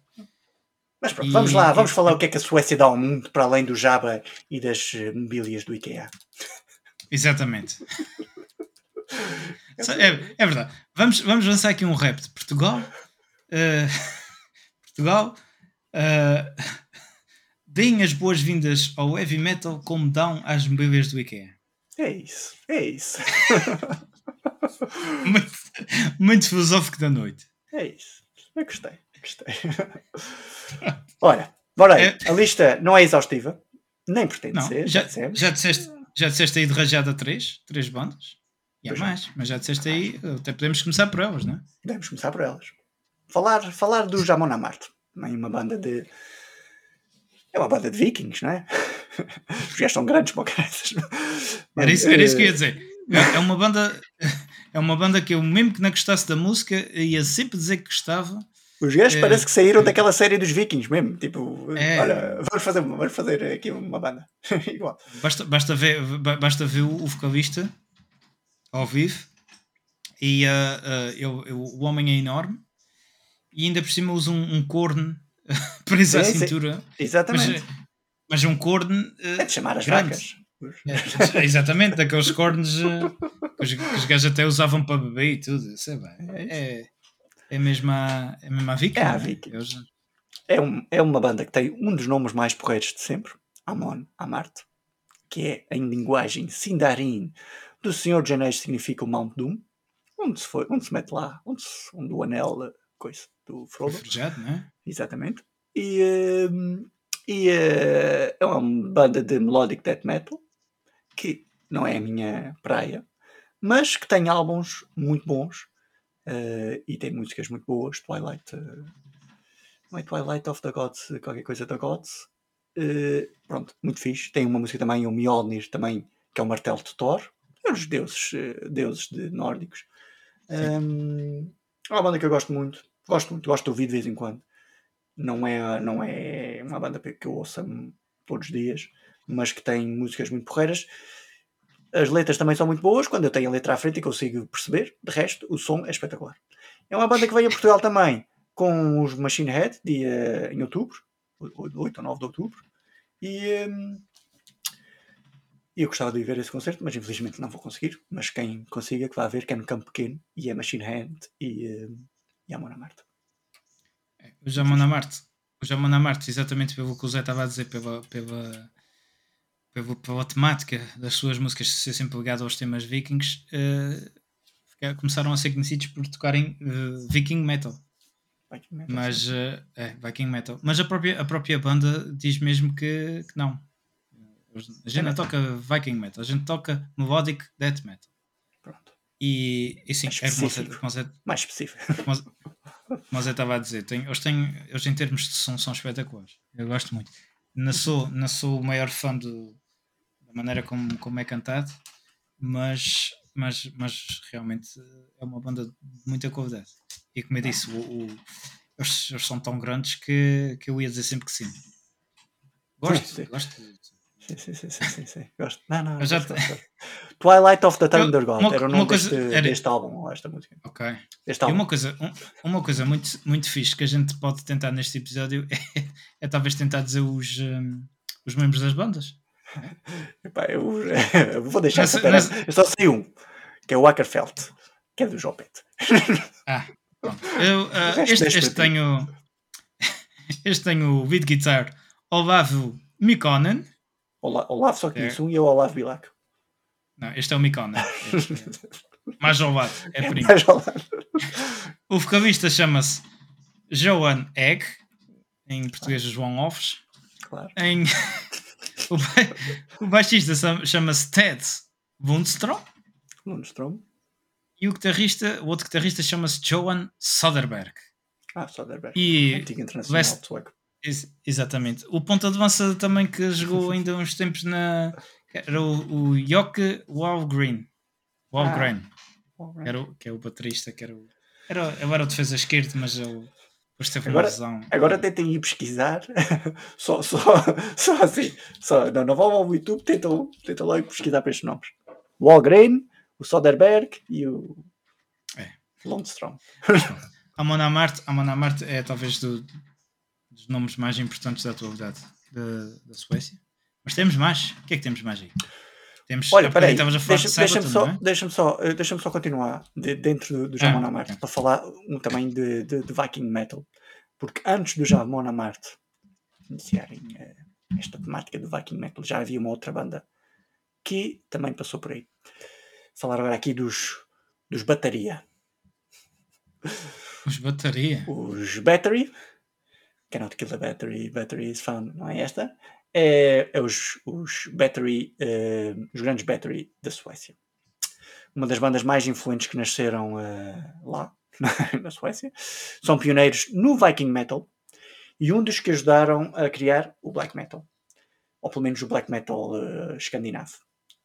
Mas pronto, e, vamos lá, vamos falar o que é que a Suécia dá ao mundo para além do Java e das eh, mobílias do IKEA. Exatamente. é, é, verdade. Vamos, vamos lançar aqui um rap de Portugal. Uh, Portugal. Uh, deem as boas-vindas ao heavy metal como dão às bebês do IKEA. É isso, é isso. muito, muito filosófico da noite. É isso. Eu gostei, gostei. Olha, bora aí. É... A lista não é exaustiva, nem pretende não, ser. Já, já, já, disseste, já disseste aí de rajada três, três bandas. E há mais, mas já disseste aí, até podemos começar por elas, não é? Podemos começar por elas. Falar, falar do Jamon Amarte, também uma banda de. É uma banda de vikings, não é? Os gajos são grandes para era isso, era isso que eu ia dizer. É, é uma banda. É uma banda que eu, mesmo que não gostasse da música, ia sempre dizer que gostava. Os gajos é, parece que saíram é, daquela série dos Vikings mesmo. Tipo, é, olha, vamos fazer, vamos fazer aqui uma banda. Igual. Basta, basta, ver, basta ver o vocalista ao vivo e uh, uh, eu, eu, o homem é enorme e ainda por cima usa um, um corno preso à cintura. Exatamente. Mas, mas um corno. Uh, é de chamar as grande. vacas. É, exatamente, daqueles cornos que os, que os gajos até usavam para beber e tudo. Isso é, bem, é, é, mesmo a, é mesmo a Viking. É a Viking. É, um, é uma banda que tem um dos nomes mais porreiros de sempre, Amon Amart, que é em linguagem Sindarin do Senhor de Anéis significa o Mount Doom, onde se, foi, onde se mete lá, onde, se, onde o anel, coisa, do Frodo. Forjado, não é? Exatamente. E, uh, e uh, é uma banda de melodic death metal, que não é a minha praia, mas que tem álbuns muito bons uh, e tem músicas muito boas. Twilight, não é Twilight of the Gods, qualquer coisa da Gods. pronto, muito fixe. Tem uma música também, o Mjolnir, também, que é o martelo de Thor, os deuses, deuses de nórdicos. Um, é uma banda que eu gosto muito. Gosto muito, gosto de ouvir de vez em quando. Não é, não é uma banda que eu ouça todos os dias, mas que tem músicas muito porreiras. As letras também são muito boas. Quando eu tenho a letra à frente e consigo perceber, de resto, o som é espetacular. É uma banda que veio a Portugal também com os Machine Head dia, em outubro, 8 ou 9 de outubro. E, um, e eu gostava de ver esse concerto, mas infelizmente não vou conseguir. Mas quem consiga, que vá ver, que é no campo pequeno, e é Machine Hand e, uh, e a Mona Marte. É, o Jamona Marte, o Jamona Marte, exatamente pelo que o Zé estava a dizer, pela, pela, pela, pela temática das suas músicas ser sempre ligado aos temas vikings, uh, começaram a ser conhecidos por tocarem uh, viking metal. Viking metal mas, uh, é, Viking metal. Mas a própria, a própria banda diz mesmo que, que não a gente não toca Viking Metal, a gente toca Melodic Death Metal. Pronto. E, e sim, é como você, mais específico. Como você estava a dizer, tem, eles, têm, eles em termos de som são espetaculares. Eu gosto muito. Não sou, não sou o maior fã do, maneira como, como é cantado, mas, mas, mas realmente é uma banda de muita qualidade. E como eu disse, o, o, eles, eles, são tão grandes que, que eu ia dizer sempre que sim. Gosto, sim, sim. gosto Sim, sim, sim, sim, sim, Gosto. Não, não, já gosto, gosto. Twilight of the Thunder God uma, era o nome coisa, deste, era... deste álbum, esta música. Ok. Este álbum. E uma coisa, um, uma coisa muito, muito fixe que a gente pode tentar neste episódio é, é talvez tentar dizer os, um, os membros das bandas. Epá, eu, eu, vou deixar mas... Eu só sei um, que é o Ackerfeld, que é do Jopet. Ah, pronto. Eu, uh, este, este tenho. Este tenho o beat guitar Olavo Mikonen Olavo só conheço é. um e é o Olavo Bilac. Não, este é o Micon, né? mais Olavo, é, é. Mais Olavo. O vocalista chama-se Joan Egg, em português João Offes. Claro. Em... o, ba... o baixista chama-se Ted Wundstrom. Wundstrom. E o guitarrista, o outro guitarrista chama-se Johan Soderberg. Ah, Soderberg. E Antigo internacional West, Ex exatamente. O ponta de lança também que jogou ainda uns tempos na. Era o, o Joke Walgreen. Walgreen. Ah, era o, que é o baterista, que era o. Era, era o defesa esquerdo, mas ele depois teve agora, uma lesão. Agora tentem ir pesquisar. só, só, só assim. Só, não, não vão ao YouTube, tentam, tentam logo pesquisar para estes nomes. Walgreen, o Soderberg e o. É. Lundstrom. a Monamart, a Monamart é talvez do, dos nomes mais importantes da atualidade da, da Suécia. Mas temos mais. O que é que temos mais aí? Temos, Olha, peraí, deixa-me deixa só, é? deixa só, eh, deixa só continuar de, dentro do, do Jamon ah, Amart okay. para falar um, também de, de, de, Viking Metal. Porque antes do Jamon Amart iniciarem uh, esta temática do Viking Metal. Já havia uma outra banda que também passou por aí. Falar agora aqui dos, dos Bateria. Os Bateria? Os Battery. Cannot kill the battery, battery is found. Não é esta? É, é os, os Battery, uh, os grandes Battery da Suécia. Uma das bandas mais influentes que nasceram uh, lá, na Suécia. São pioneiros no Viking Metal e um dos que ajudaram a criar o Black Metal. Ou pelo menos o Black Metal uh, escandinavo.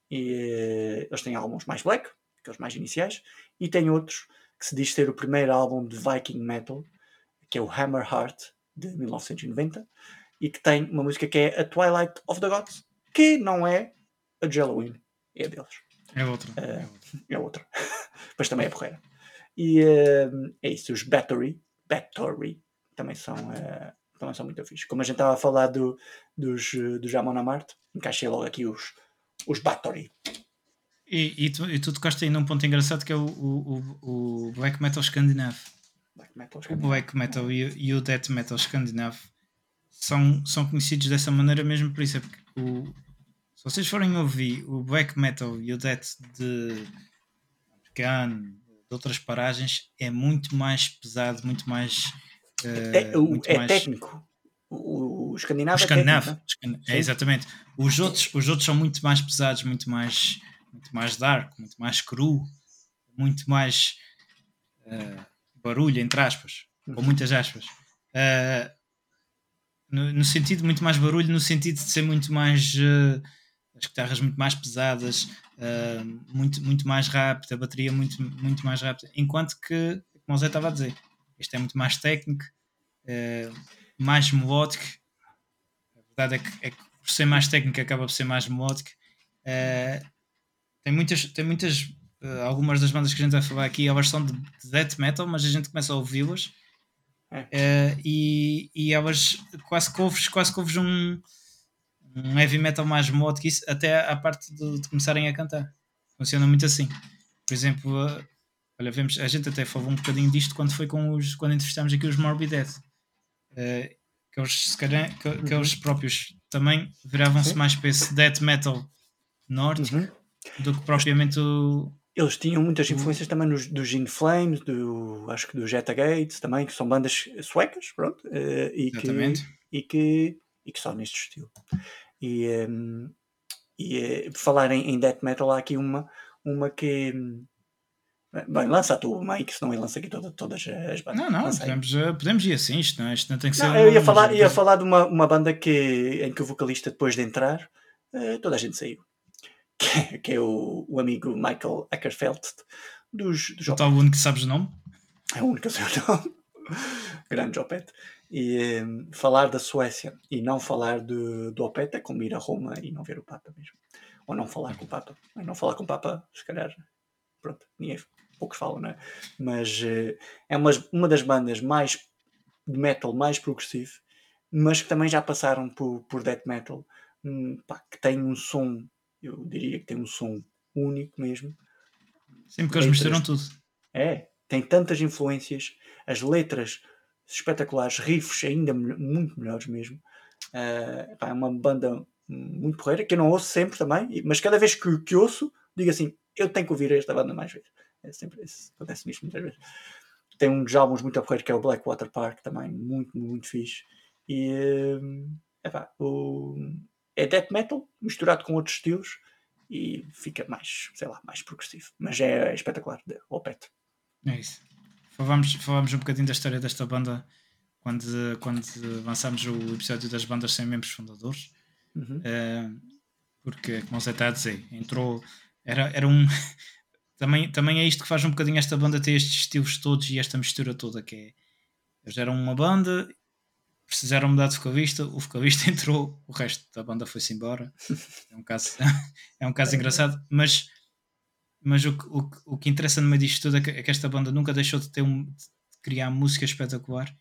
E eles têm álbuns mais black, aqueles mais iniciais, e tem outros que se diz ser o primeiro álbum de Viking Metal, que é o Hammer Heart, de 1990, e que tem uma música que é A Twilight of the Gods, que não é a de Halloween, é a deles. É outra. Uh, é outra. Mas também é porreira. E uh, é isso, os Battery, Battery também são, uh, também são muito fixe. Como a gente estava a falar do, dos, do Jamon Amart, encaixei logo aqui os, os Battery. E, e, tu, e tu tocaste aí num ponto engraçado que é o, o, o Black Metal Scandinavo. Black Metal O Black Metal e, e, o Death Metal Scandinavo são, são conhecidos dessa maneira mesmo por isso. É porque o, se vocês forem ouvir o Black Metal e o Death de Gun, de outras paragens, é muito mais pesado, muito mais. Uh, é, muito é mais... técnico. O, o escandinavo, o escandinavo é, técnico, é, exatamente. Os outros, os outros são muito mais pesados, muito mais, muito mais dark, muito mais cru, muito mais uh, barulho, entre aspas, uhum. com muitas aspas. Uh, no, sentido muito mais barulho, no sentido de ser muito mais uh, as guitarras muito mais pesadas, uh, muito, muito mais rápido, a bateria muito, muito mais rápida. Enquanto que, como o Zé estava a dizer, este é muito mais técnico, uh, mais melódico. A verdade é que, é que, por ser mais técnico acaba por ser mais melódico. Tem muitas, tem muitas algumas das bandas que a gente vai falar aqui, elas são de death metal, mas a gente começa a ouvi-las. É. e, e elas quase que ouves, quase que ouves um, um heavy metal mais mod que isso, até à parte de, de, começarem a cantar. Funciona muito assim. Por exemplo, olha, vemos, a gente até falou um bocadinho disto quando foi com os quando entrevistámos aqui os Morbid Death. Uh, que eles, calhar, que, que eles uhum. próprios também viravam-se mais para esse death metal norte uhum. do que propriamente o. Eles tinham muitas influências também nos, do Gene Flames, do, acho que do Jetta Gates também, que são bandas suecas, pronto, uh, e, que, e, que, e que só neste estilo. E, um, e uh, falar em, em death metal, há aqui uma, uma que. Bem, lança tu uma aí, que senão eu lanço aqui toda, todas as bandas. Não, não, podemos, eh, podemos ir assim, isto não, é, isto não tem que ser. Não, eu ia falar, ia falar de uma, uma banda que, em que o vocalista, depois de entrar, uh, toda a gente saiu. Que, é, que é o, o amigo Michael Ackerfeld dos, dos O tal único que sabes o nome? É o único que sei o nome. Grande Jopete e um, falar da Suécia e não falar de, do Opeta é como ir a Roma e não ver o Papa mesmo. Ou não falar com o Papa. Não falar com o Papa, se calhar, pronto, ninguém, poucos falam, não é? Mas uh, é uma, uma das bandas mais de metal mais progressivo, mas que também já passaram por, por death metal, um, pá, que tem um som, eu diria que tem um som único mesmo. Sim, porque eles misturam tudo. É, tem tantas influências, as letras espetaculares, riffs ainda muito melhores mesmo. Uh, é uma banda muito porreira, que eu não ouço sempre também, mas cada vez que, que ouço, digo assim, eu tenho que ouvir esta banda mais vezes. É sempre isso, acontece isto muitas vezes. Tem um dos álbuns muito porreiro que é o Blackwater Park, também muito, muito fixe. E uh, epá, o, é death metal misturado com outros estilos e fica mais, sei lá, mais progressivo. Mas é, é espetacular, o Pet. É isso. Falámos, falámos um bocadinho da história desta banda quando, quando lançámos o episódio das bandas sem membros fundadores. Uhum. Uh, porque, como você está a dizer, entrou. Era, era um. também, também é isto que faz um bocadinho esta banda ter estes estilos todos e esta mistura toda. que é Eles eram uma banda, precisaram mudar de vocalista, o vocalista entrou, o resto da banda foi-se embora. É um caso, é um caso engraçado, mas mas o, o, o que interessa no meio disto tudo é que, é que esta banda nunca deixou de ter um, de criar música espetacular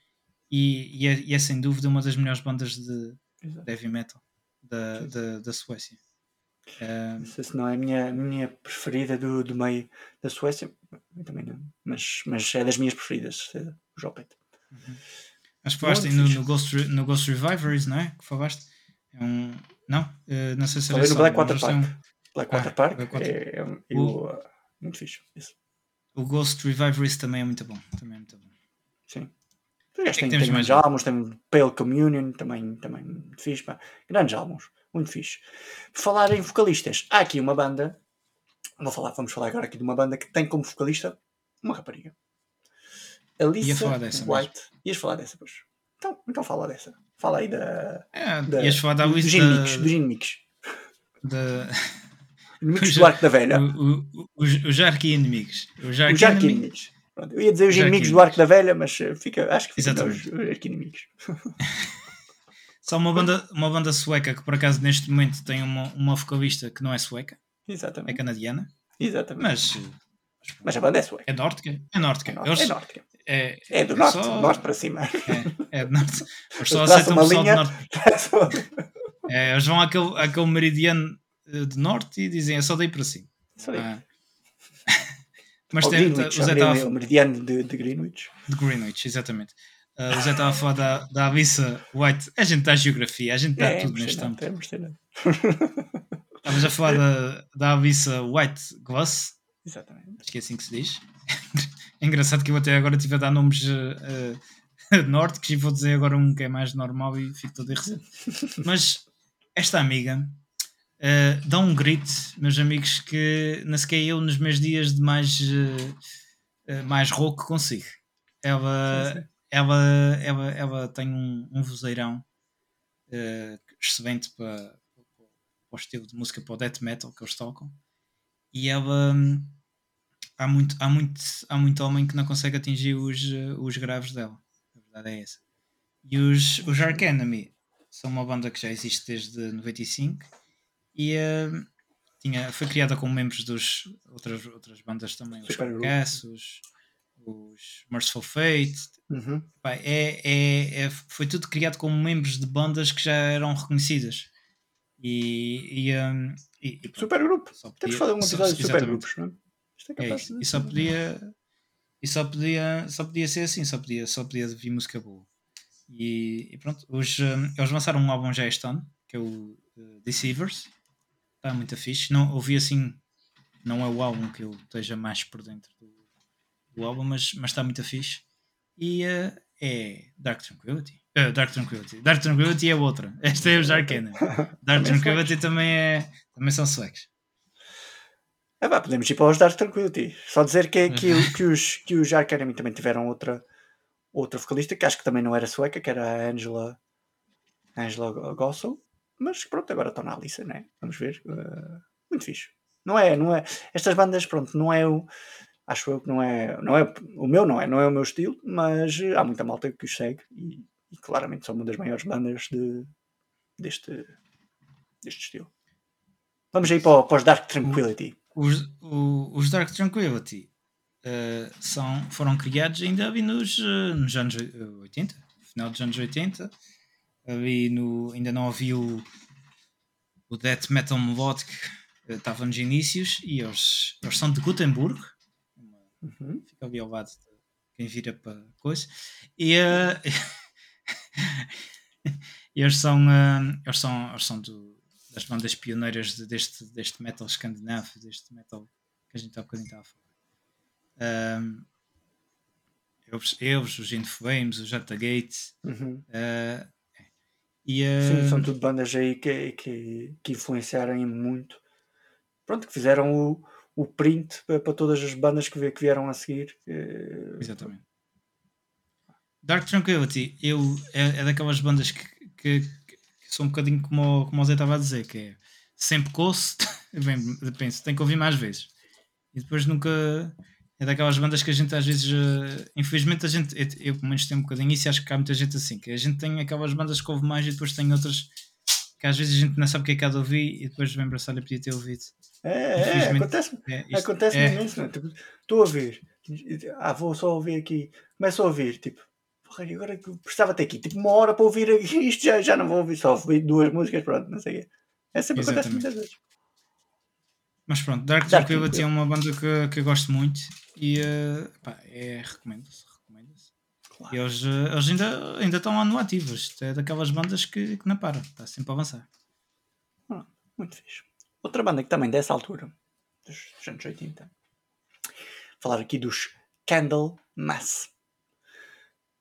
e, e, é, e, é, sem dúvida uma das melhores bandas de, de heavy metal da, da, da Suécia. não sei se não é a minha, minha preferida do, do meio da Suécia, também não, mas, mas é das minhas preferidas, o Jopet. Uhum. Mas falaste no, no, Ghost, no Ghost Revivers, não é? Que falaste? É um. Não? Uh, não sei se era no Blackwater Park. Um... Blackwater ah, Park Blackwater. é, é, um, o... uh, muito fixe. Isso. O Ghost Reviverist também é muito bom. Também é muito bom. Sim. Tem, tem, tem grandes álbuns, tem Pale Communion, também, também muito fixe. Pá. Grandes álbuns, muito fixe. Por falar em vocalistas, há aqui uma banda, vou falar, vamos falar agora aqui de uma banda que tem como vocalista uma rapariga. Alicia falar dessa White. Mesmo. Ias falar dessa, pois. Então, então fala dessa. Fala aí da. É, da ias falar da do, Alicia. Do Mix. Do Gin Mix. Da. Inimigos do Arco da Velha. O, o, o, o Jarque Inimigos. O Jarque Inimigos. Pronto, eu ia dizer os inimigos do Arco da Velha, mas eh, fica, acho que fica os, os inimigos. Só uma banda, uma banda sueca que por acaso neste momento tem uma, uma vocalista que não é sueca. Exatamente. É canadiana. Exatamente. Mas, mas a banda é sueca. É nórdica. É nórdica. É, nórdica. é, nórdica. é, é do norte, só... norte para cima. É, é do norte. Eles só aceitam o pessoal linha, do norte. é, eles vão àquele, àquele meridiano eh, do norte e dizem é só daí para cima. Só daí. Ah. Mas tem, Greenwich, o Zé estava. O meridiano de, de Greenwich. De Greenwich, exatamente. Uh, o Zé estava a falar da, da Avissa White. A gente dá geografia, a gente dá é, tudo neste tempo. É Estavas a falar da, da Avissa White Gloss. Exatamente. Acho que é assim que se diz. É engraçado que eu até agora estive a dar nomes uh, uh, nórdicos e vou dizer agora um que é mais normal e fico todo irritado. Mas esta amiga Uh, dá um grito, meus amigos, que não sequer eu nos meus dias de mais, uh, uh, mais rouco consigo. Ela, sim, sim. Ela, ela, ela tem um, um vozeirão excelente para, para, o estilo de música para o death metal que eles tocam. E ela há muito, há muito, há muito homem que não consegue atingir os, os graves dela. A verdade é essa. E os, os Ark Enemy são uma banda que já existe desde 95 e uh, tinha, foi criada com membros dos outras, outras bandas também, os Carcass, os, os Merciful Fate. Uhum. Pá, é, é, é, foi tudo criado com membros de bandas que já eram reconhecidas. E, e, um, e, e supergrupo. Temos de fazer um episódio de supergrupos, não é? Isto é, é isso. E só podia. E só podia, só podia ser assim, só podia, só podia vir música boa. E, e pronto, os, um, eles lançaram um álbum já este ano, que é o uh, Deceivers, Está muito fixe. Não, ouvi assim, não é o álbum que eu esteja mais por dentro do, do álbum, mas, mas está muito fixe. E uh, é Dark Tranquility. Uh, Dark Tranquility. Dark Tranquility é outra. Esta é o Jarkena. Dark Tranquility também, é, também são suecos. Ah, pá, podemos ir para os Dark Tranquility. Só dizer que, que, que os, que os Enemy também tiveram outra, outra vocalista que acho que também não era sueca, que era a Angela, Angela Gossel. Mas pronto, agora estão na lista, né? Vamos ver. Uh, muito fixe. Não é, não é. Estas bandas, pronto, não é o. Acho eu que não é, não é. O meu não é, não é o meu estilo, mas há muita malta que os segue e, e claramente são uma das maiores bandas de, deste, deste estilo. Vamos aí para, para os Dark Tranquility. Os, os Dark Tranquility uh, são, foram criados ainda ali nos, uh, nos anos 80, final dos anos 80 ali no, ainda não havia o, o Death Metal Melodic, eh, estava nos inícios e eles, eles são de Gutenberg, uhum. fica ali ao lado de quem vira para coisa, e, uh, eles são, uh, eles são, eles são do, das bandas pioneiras de, deste, deste metal escandinavo, deste metal que a gente há bocadinho estava a falar. Um, eles, eles, os Inflames, os Jetta Gate, uhum. uh, e, uh... Sim, são tudo bandas aí que, que, que influenciaram muito. Pronto, que fizeram o, o print para, para todas as bandas que, que vieram a seguir. Eh, Exatamente. Dark Tranquility eu, é, é daquelas bandas que, que, que são um bocadinho como, como o Zé estava a dizer, que é sempre coço, penso, tem que ouvir mais vezes. E depois nunca, é daquelas bandas que a gente às vezes, uh, infelizmente a gente, eu, pelo menos tenho um bocadinho isso e acho que há muita gente assim, que a gente tem aquelas bandas que ouve mais e depois tem outras que às vezes a gente não sabe o que é que há de ouvir e depois vem abraçar e podia ter ouvido. É, é acontece, é, isto, acontece é. imenso, né? tipo, estou a ouvir, ah, vou só ouvir aqui, começo a ouvir, tipo, porra, agora que precisava ter aqui, tipo, uma hora para ouvir isto, já, já não vou ouvir, só ouvir duas músicas, pronto, não sei o quê. É sempre acontece muitas vezes. Mas pronto, Dark, Tranquility é uma banda que, que eu gosto muito e uh, pá, é, recomendo-se. Recomendo Claro. E eles, eles ainda, ainda estão lá no ativos. É daquelas bandas que, que não param, está sempre a avançar. Ah, muito fixe. Outra banda que também dessa altura, dos, dos anos 80, falar aqui dos Candle Mass.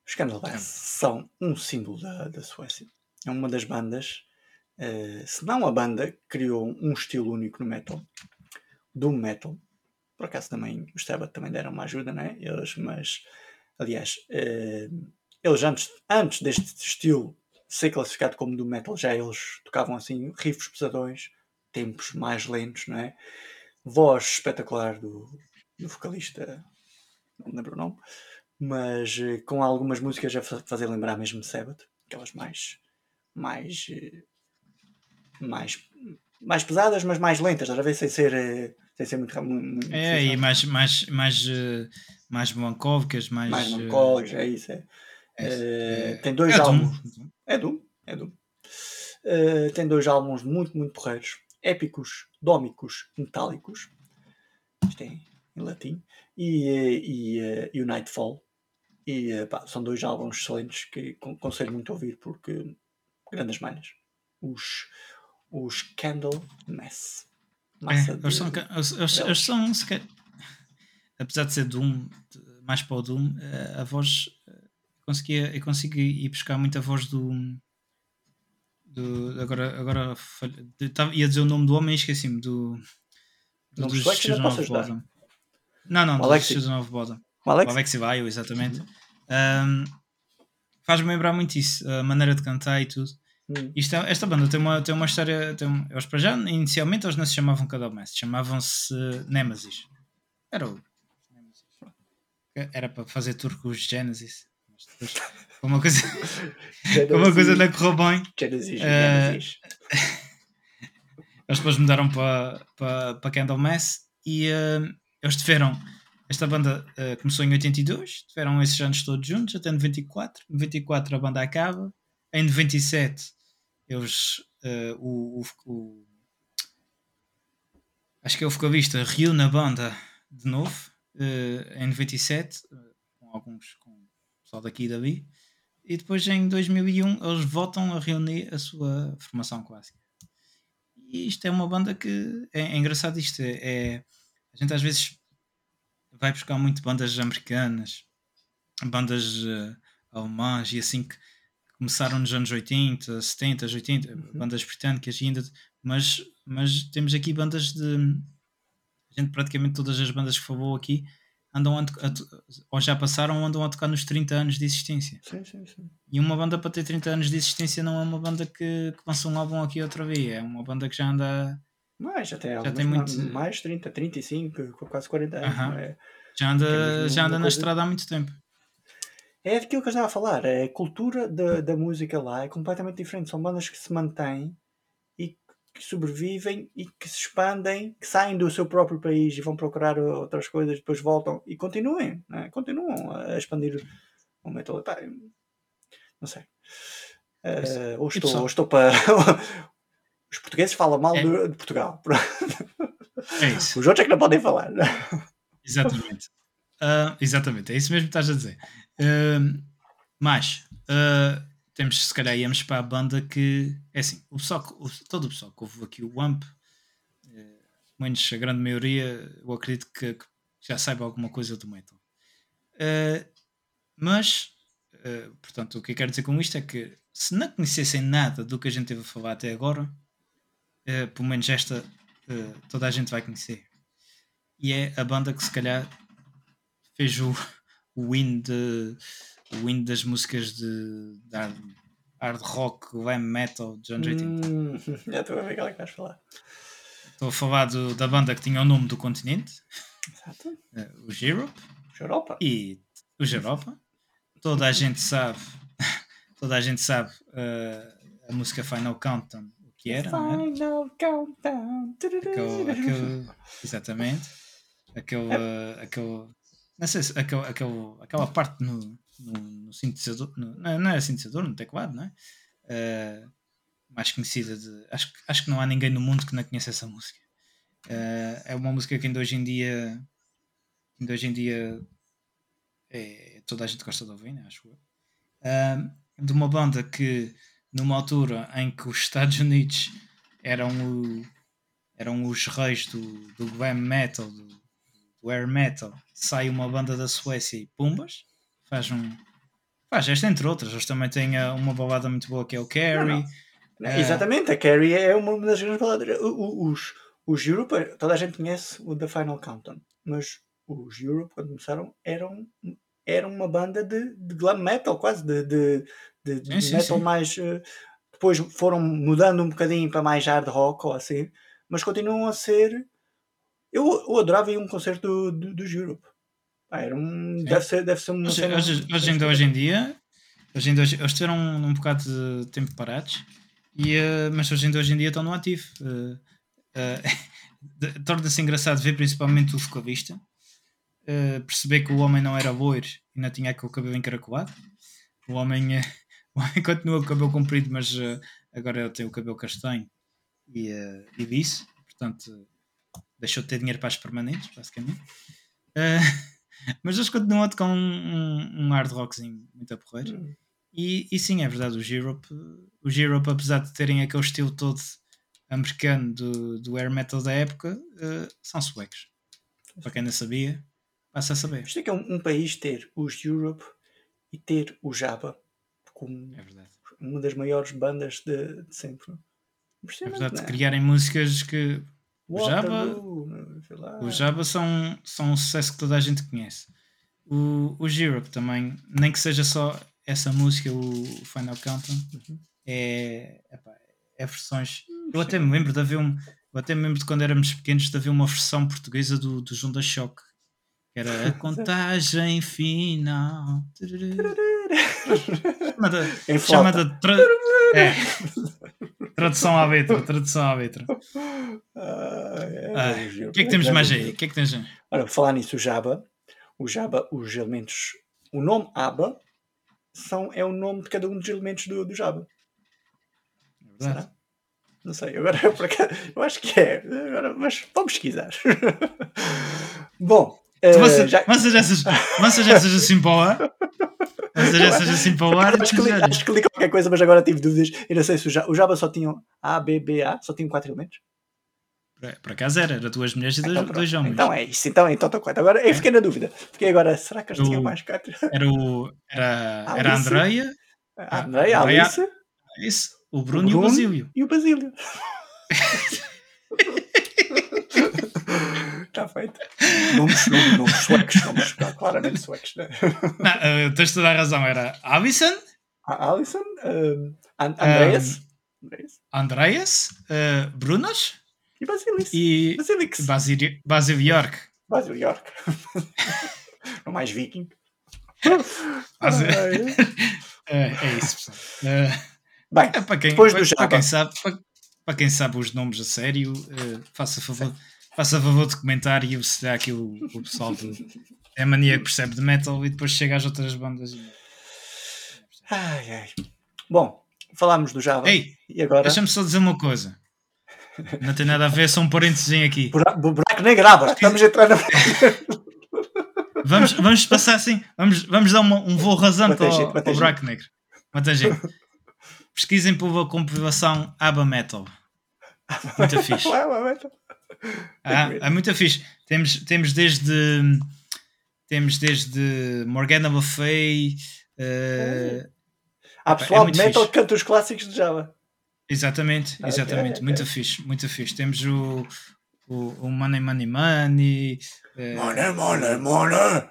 Os Candle Mass são um símbolo da, da Suécia. É uma das bandas, uh, se não a banda, que criou um estilo único no metal, doom metal. Por acaso também os Sabbath também deram uma ajuda, né? Eles, mas aliás, uh, eles antes, antes deste estilo ser classificado como doom metal, já eles tocavam assim riffs pesadões, tempos mais lentos, não é? Voz espetacular do, do vocalista, não me lembro o nome, mas uh, com algumas músicas a fazer lembrar mesmo Sabbath, aquelas mais mais eh, mais mais pesadas, mas mais lentas, às vezes sem ser eh, sem ser muito, muito é e mais mais mais mais melancólicas, mais mais melancólicas, é isso, é. É, tem dois é álbuns. Doom. É Doom, é Doom. Uh, tem dois álbuns muito, muito porreiros, épicos, dómicos, metálicos. Isto é em latim, e, e, eh, e o Nightfall. E eh, pá, são dois álbuns excelentes que aconselho muito a ouvir porque grandes malhas. Os, os Candle Mess. Massa é, eles, são, eles, eles, eles são apesar de ser Doom, mais para o Doom, eh, a voz conseguia, eu consigo ir buscar muita voz do, do agora, agora ia dizer o nome do homem e esqueci-me do, do dos Children of Bodom. Não, não, do Children of Bodom. O Alex? O Alex Ivaio, exatamente. Um, Faz-me lembrar muito isso, a maneira de cantar e tudo. Hum. Isto, é, esta banda tem uma, tem uma história. Tem, eles para já, inicialmente, eles não se chamavam Cadalmess, chamavam-se Nemesis. Era o. Era para fazer tour com os Genesis. Mas uma coisa. uma coisa não correu bem. Genesis, uh, Genesis. eles depois mudaram para, para, para Candlemass e uh, eles tiveram. Esta banda uh, começou em 82, tiveram esses anos todos juntos, até 94. Em 94 a banda acaba. Em 97 eles. Uh, o, o, o, acho que é o vocalista reúne a banda de novo uh, em 97 com alguns com o pessoal daqui e dali e depois em 2001 eles voltam a reunir a sua formação clássica e isto é uma banda que é, é engraçado isto é, é a gente às vezes vai buscar muito bandas americanas, bandas uh, alemãs e assim que começaram nos anos 80, 70, 80, uhum. bandas britânicas ainda, mas, mas temos aqui bandas de. Gente praticamente todas as bandas que falou aqui andam a, a, ou já passaram ou andam a tocar nos 30 anos de existência. Sim, sim, sim. E uma banda para ter 30 anos de existência não é uma banda que, que lança um álbum aqui outra vez, é uma banda que já anda mais, até já tem muito... mais 30, 35, quase 40 anos. Uh -huh. é? Já anda, já anda na estrada há muito tempo. É aquilo que eu estava a falar, é a cultura da, da música lá é completamente diferente. São bandas que se mantêm e que sobrevivem e que se expandem, que saem do seu próprio país e vão procurar outras coisas, depois voltam e continuem, é? continuam a expandir o metal. não sei. Uh, ou, estou, ou estou para Os portugueses falam mal é. de, de, Portugal. É isso. Os outros é que não podem falar. Exatamente. Uh, exatamente, é isso mesmo que estás a dizer. Uh, mas uh, temos, se calhar, íamos para a banda que é assim: o pessoal, o, todo o pessoal que ouve aqui o WAMP, uh, menos a grande maioria, eu acredito que, que já saiba alguma coisa do metal. mas, portanto, o que eu quero dizer com isto é que se não conhecessem nada do que a gente teve a falar até agora, uh, pelo menos esta uh, toda a gente vai conhecer. E é a banda que se calhar fez o, o win, de, o win das músicas de, de hard, hard rock, glam metal dos anos 80. Hum, já estou a ver qual é que vais falar. Estou a falar do, da banda que tinha o nome do continente. Exato. Uh, o Europe. Europa. E o Europa. Toda a gente sabe, toda a gente sabe uh, a música Final Countdown que era, Final Countdown. Aquele, aquele, exatamente. Aquele, é. aquele, não sei se aquele, aquele, aquela parte no, no, no sintetizador, no, não, não era sintetizador, no teclado, não é? Uh, mais conhecida de. Acho, acho que não há ninguém no mundo que não conheça essa música. Uh, é uma música que ainda hoje em dia. Ainda hoje em dia é, toda a gente gosta de ouvir, né, acho eu. Uh, de uma banda que, numa altura em que os Estados Unidos eram, o, eram os reis do, do glam metal, do, do air metal, sai uma banda da Suécia e Pumbas, faz um. Faz esta entre outras, eles também têm ah, uma balada muito boa que é o Carrie. Não, não. Uh, Exatamente, a Carrie é uma das grandes baladas. Os, os Europe, toda a gente conhece o The Final Countdown, mas os Europe, quando começaram, eram, eram uma banda de, de glam metal, quase, de, de, de, de sim, metal sim. mais. Uh, depois foram mudando um bocadinho para mais hard rock ou assim, mas continuam a ser. Eu, eu adorava ir um concerto dos do, do Europe. Ah, era um, deve, ser, deve ser um. Hoje, hoje, hoje, ainda, hoje em dia, hoje ainda, hoje, eles tiveram um, um bocado de tempo parados, e, uh, mas hoje ainda, hoje em dia estão no ativo. Uh, uh, Torna-se engraçado ver principalmente o vocalista perceber que o homem não era loiro e não tinha aquele cabelo encaracolado. O homem, o homem continua com o cabelo comprido, mas uh, agora ele tem o cabelo castanho e, uh, e disse, portanto, deixou de ter dinheiro para as permanentes, basicamente. mas eles continuam com um, um, um hard rockzinho muito a porrer. Hum. E, e sim, é verdade, os Europe, os Europe, apesar de terem aquele estilo todo americano do, do air metal da época, uh, são suecos. Para quem não sabia, passa a saber. Isto é que é um, um, país ter os Europe e ter o Java como é uma das maiores bandas de, de sempre. É verdade, de criarem músicas que o Java, o Java são, são um sucesso que toda a gente conhece. O, o Europe também, nem que seja só essa música, o Final Countdown, uhum. é, epá, é versões. Hum, eu até me lembro de haver um. Eu até me lembro de quando éramos pequenos de haver uma versão portuguesa do, do João da Choque. Que era a contagem final. chamada. chamada tra... é. Tradução à letra. Tradução à letra. Ah, é, o que é que temos mais aí? O que é que tens? Ora, falar nisso, o Java. O Java, os elementos. O nome ABA são, é o nome de cada um dos elementos do, do Java. É. Será? Não sei, agora eu acho que é. Agora, mas vamos pesquisar. Bom, uh, já... seja essas assim para o ar. Mas seja essas assim para o ar. Acho que, li, acho que li qualquer coisa, mas agora tive dúvidas. E não sei se o Java, o Java só tinha A, B, B, A, só tinha quatro elementos. Por acaso era, era duas mulheres e dois, então, dois homens. Então é isso, então, então estou correto. Agora eu fiquei na dúvida. Fiquei agora, será que eles tinham mais quatro? Era, o, era, era a Andreia. A Andreia, a Alice. Isso, o Bruno, o Bruno e o Basílio. E o Basílio. Está feito. Nomes, nomes, nomes suecos, nomes claramente suecos. Né? Não, uh, tens toda a razão. Era Alison. A Alison. Uh, Andreas. Um, Andreas. Uh, Brunos. E Basilis. E Basilix. Basil, Basil York. Basil York. o mais viking. É, é isso, pessoal. Uh, Bem, é para quem, depois para, do para quem sabe, para, para, quem sabe os nomes a sério, uh, faça favor, faça favor de comentar e se dá aqui o, o pessoal de, é mania que percebe de metal e depois chega às outras bandas. Ai, ai. Bom, falámos do Java. Ei, e agora? Deixa-me só dizer uma coisa. Não tem nada a ver, só um parênteses aqui. Buraco nem grava, estamos a entrar na. vamos, vamos passar assim, vamos, vamos dar uma, um voo rasante ao, ao buraco negro. Mata gente. Pesquisem pela compilação ABBA Metal. Muito fixe. Ah, é muito fixe. Temos, temos desde temos desde Morgana Fay. Uh, Há pessoal é de metal fixe. que canta os clássicos de Java. Exatamente, exatamente. Okay, muito okay. fixe, muito fixe. Temos o, o, o Money Money Money. Uh, money, money, money.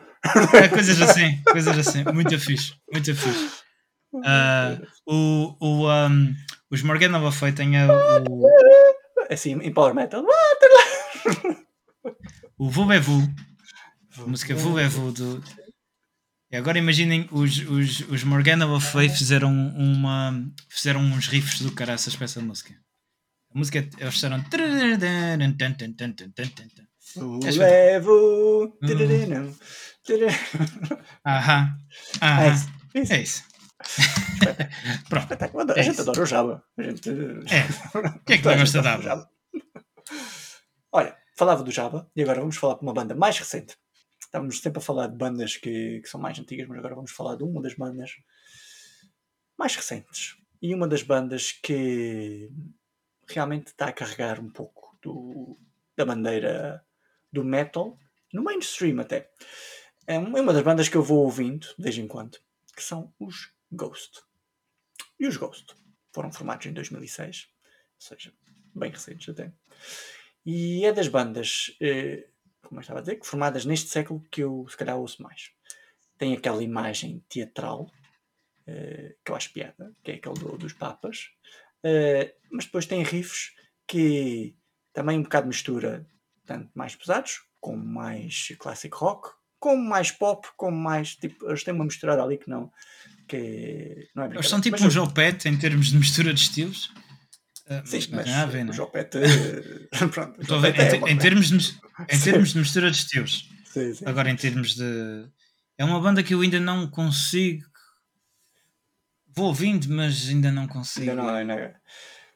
É, coisas assim, coisas assim. Muito fixe, muito fixe. Uh, o, o, um, os Morgana Le Fay têm a, o. Assim, em Power Metal. o Vubevu. A música Vubevu do, e agora imaginem os, os, os Morgana Le Fay fizeram uma fizeram uns riffs do caraças para essa música. A música eles fizeram Levo Aham. Aham. É isso. Pronto. A gente adora o Java. A gente... É. O que é que não gosta de Java? Olha, falava do Java e agora vamos falar de uma banda mais recente estamos sempre a falar de bandas que, que, são mais antigas, mas agora vamos falar de uma das bandas mais recentes. E uma das bandas que realmente está a carregar um pouco do, da bandeira do metal, no mainstream até. É uma das bandas que eu vou ouvindo de vez em quando, que são os Ghost. E os Ghost foram formados em 2006, ou seja, bem recentes até. E é das bandas, eh, como eu estava a dizer, formadas neste século que eu se calhar ouço mais. Tem aquela imagem teatral, eh, que eu acho piada, que é aquele do, dos Papas, eh, mas depois tem riffs que também um bocado mistura, tanto mais pesados, como mais classic rock, como mais pop, como mais tipo, eles têm uma misturada ali que não, que não é Eles são tipo mas, um Jopet em termos de mistura de estilos. Ah, Sim, mas, mas ver, o Jopete. pronto, o em, é em, termos de, em termos de mistura de estilos. Sim, sim. Agora, em termos de. É uma banda que eu ainda não consigo. Vou ouvindo, mas ainda não consigo. Ainda não, ainda.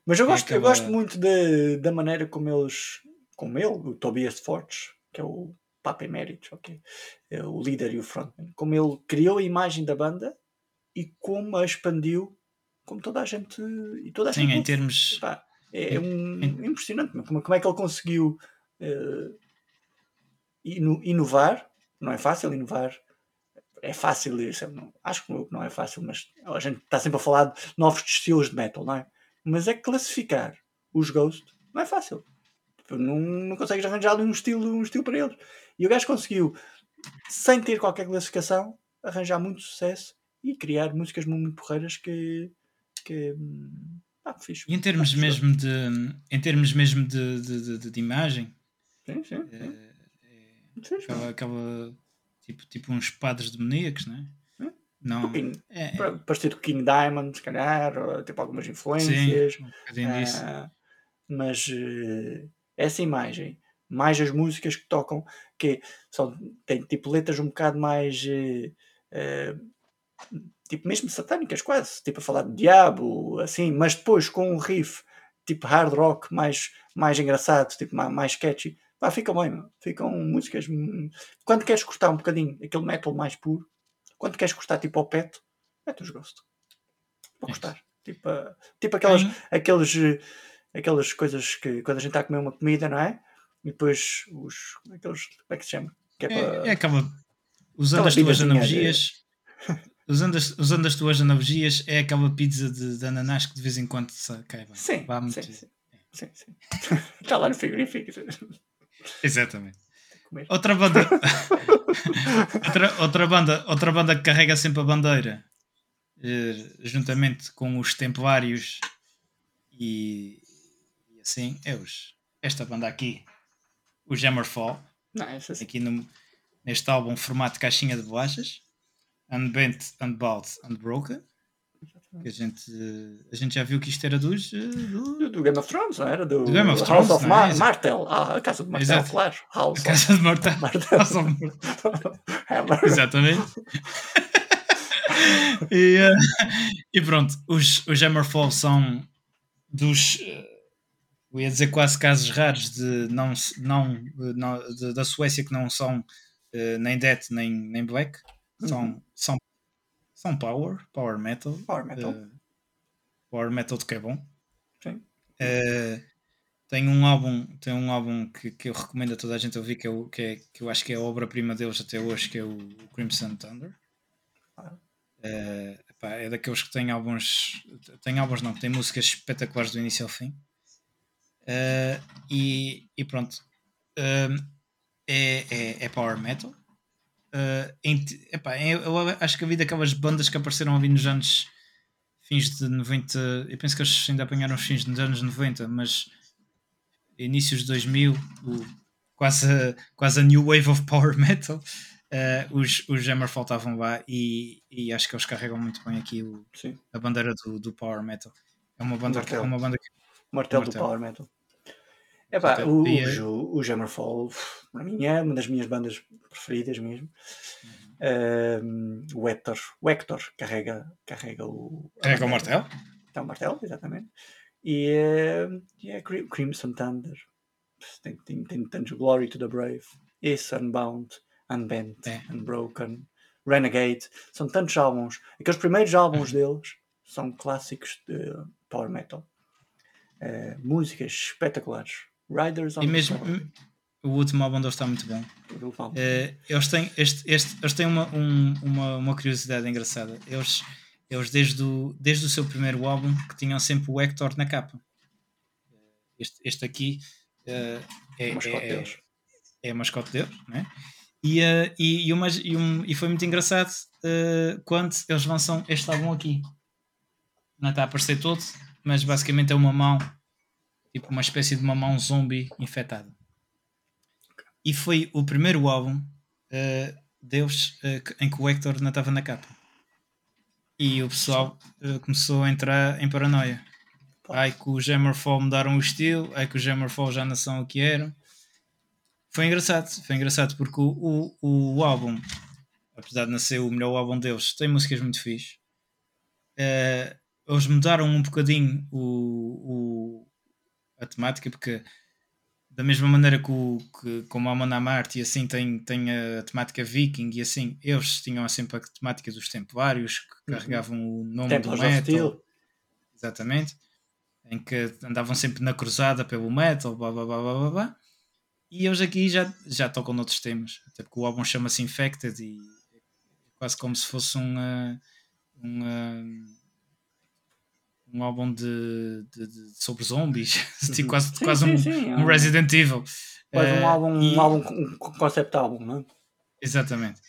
Mas eu gosto, eu gosto muito de, da maneira como eles. Como ele, o Tobias Fortes, que é o Papa Emérito, ok? É o líder e o frontman. Como ele criou a imagem da banda e como a expandiu como toda a gente e toda a Sim, gente em termos Epá, é, um, impressionante como, como é que ele conseguiu uh, inovar? Não é fácil inovar. É fácil não, acho que não é fácil mas a gente está sempre a falar de novos estilos de metal não é? Mas é classificar os Ghost não é fácil tipo, não, não consegues arranjar um estilo um estilo para eles e o gajo conseguiu sem ter qualquer classificação arranjar muito sucesso e criar músicas muito porreiras que, que ah, fixe. E em termos ah, mesmo de em termos mesmo de, de, de, de imagem sim, sim, sim. É, é, aquela, aquela tipo, tipo uns padres demoníacos, não é? Não, King, é, é. parecido com King Diamond, se calhar, ou, tipo algumas influências. Sim, um uh, mas uh, essa imagem, mais as músicas que tocam, que são, têm tipo letras um bocado mais uh, tipo mesmo satânicas quase, tipo a falar de diabo, assim, mas depois com um riff tipo hard rock mais, mais engraçado, tipo mais, mais catchy, pá, fica bem, ficam músicas. Quando queres cortar um bocadinho aquele metal mais puro, quando queres cortar tipo ao pet, mete os gosto para gostar. Tipo, tipo aquelas, aqueles, aquelas coisas que quando a gente está a comer uma comida, não é? E depois os. Aqueles, como é que se chama? Que é, é, é aquela. Usando as tuas analogias, usando as, usando as tuas analogias, é aquela pizza de, de ananás que de vez em quando cai bem. Sim, sim, sim, sim, sim. Está lá no frigorífico. Exatamente. Outra banda, outra, outra, banda, outra banda que carrega sempre a bandeira, eh, juntamente com os Templários e, e, assim, é os, esta banda aqui, o Jammerfall, assim. aqui no, neste álbum formato caixinha de bolachas. Unbent, Unbound, Unbroken. Que a gente, a gente já viu que isto era dos. Eh, do, do Game of Thrones, não era? Do, do Game of Thrones. House of Mar é? Martel. Ah, a Casa de Martel, Exato. claro. House a Casa de Martel. Martel. House of... Exatamente. e, uh, e pronto, os, os Hammerfall são dos. Uh, eu ia dizer quase casos raros de não, não, não de, da Suécia que não são uh, nem Death nem, nem Black são, uhum. são, são power, power metal. Power metal. Uh, power metal de que é bom. Uh, tem um álbum, tem um álbum que, que eu recomendo a toda a gente ouvir, que, é, que, é, que eu acho que é a obra-prima deles até hoje, que é o, o Crimson Thunder. Ah. Uh, epá, é daqueles que tem álbuns, tem álbuns não, tem músicas espetaculares do início ao fim. Uh, e, e, pronto, uh, é, é, é, power metal. Uh, em, epá, eu acho que a vida daquelas bandas que apareceram ali nos anos fins de 90, eu penso que eles ainda apanharam os fins dos anos 90, mas inícios de 2000, o, quase, a, quase a new wave of power metal, uh, os, os Hammer faltavam lá e, e acho que eles carregam muito bem aqui o, a bandeira do, do power metal. É uma banda, é uma banda que, martelo, martelo do power metal. É pá, o, o, o Jammerfall, para mim, é uma das minhas bandas preferidas mesmo. Uhum. Uh, o Hector, o Hector carrega, carrega o. Carrega o martelo? É o martelo, exatamente. E, uh, e é Crimson Thunder. Tem, tem, tem tantos Glory to the Brave. Esse Unbound. Unbent, é. Unbroken, Renegade. São tantos álbuns. Aqueles primeiros álbuns uhum. deles são clássicos de power metal. Uh, músicas espetaculares. Riders on e mesmo o último álbum deles está muito bom. Uh, eles têm, este, este, eles têm uma, um, uma, uma curiosidade engraçada. Eles, eles desde, o, desde o seu primeiro álbum que tinham sempre o Hector na capa. Este, este aqui uh, é, é, é, é, a mascote deles, né? E, uh, e, e, uma, e, um, e foi muito engraçado uh, quando eles lançam este álbum aqui. Não está a aparecer todo, mas basicamente é uma mão, tipo uma espécie de uma mão zombie infectada. E foi o primeiro álbum uh, deles em que o Hector não estava na capa. E o pessoal começou a entrar em paranoia Ai que os Hammerfall mudaram o estilo, ai que os Hammerfall já não são o que eram. Foi engraçado, foi engraçado porque o, o, o álbum, apesar de não ser o melhor álbum deles, tem músicas muito fixe. Uh, eles mudaram um bocadinho o, o, a temática, porque da mesma maneira que, o, que como a Amon Amart e assim tem, tem a temática viking e assim, eles tinham sempre a temática dos templários que uhum. carregavam o nome Templos do metal. Exatamente em que andavam sempre na cruzada pelo metal, blá blá blá blá blá, blá. e eles aqui já, já tocam noutros temas, até porque o álbum chama-se Infected e é quase como se fosse um, uh, um, uh, um álbum de, de, de, sobre zombies, tipo, quase, sim, quase sim, um, sim, um, Resident Evil. Quase um álbum, e, um álbum, um concept álbum, não é? Exatamente.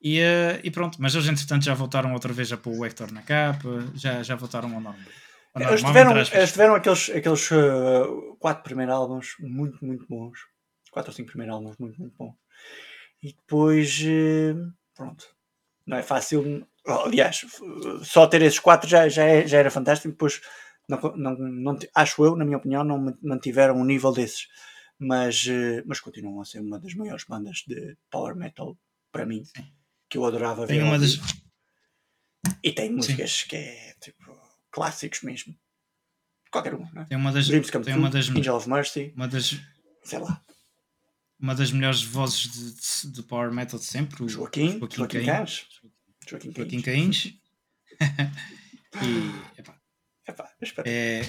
E, uh, e pronto, mas eles entretanto já voltaram outra vez a pôr o Hector na capa, já, já voltaram ao normal. Eles tiveram, eles tiveram aqueles, aqueles uh, quatro primeiros álbuns muito, muito bons. Quatro ou cinco primeiros álbuns muito, muito bons. E depois, uh, pronto. Não é fácil. Aliás, só ter esses quatro já, já, é, já era fantástico. Depois, não, não, não, acho eu, na minha opinião, não mantiveram um nível desses. Mas, uh, mas continuam a ser uma das maiores bandas de power metal para mim. Que eu adorava ver. Tem das... E tem músicas Sim. que é tipo clássicos mesmo. Qualquer um, não é? Tem uma das, Dreams Come tem uma das, Angel of Mercy. Uma das, sei lá. Uma das melhores vozes de, de, de power metal de sempre. O Joaquim, Joaquim, Joaquim Cães. Joaquim, Joaquim Cains. e, epá. Epá, espera. É,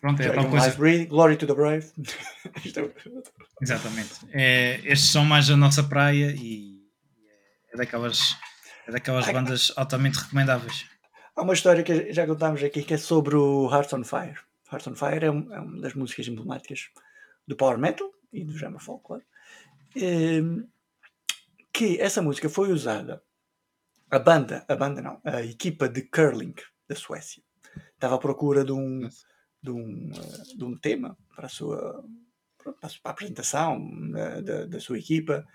pronto, é tal coisa. Breed, Glory to the Brave. É Exatamente. É, estes são mais a nossa praia e é daquelas, é daquelas bandas altamente recomendáveis. Há uma história que já contámos aqui que é sobre o Hearts on Fire. Hearts on Fire é, um, é uma das músicas emblemáticas do Power Metal e do Jammerfall, claro. Ehm, que essa música foi usada, a banda, a banda não, a equipa de curling da Suécia estava à procura de um, de um, eh, de um tema para a sua para a apresentação da, da, da, sua equipa,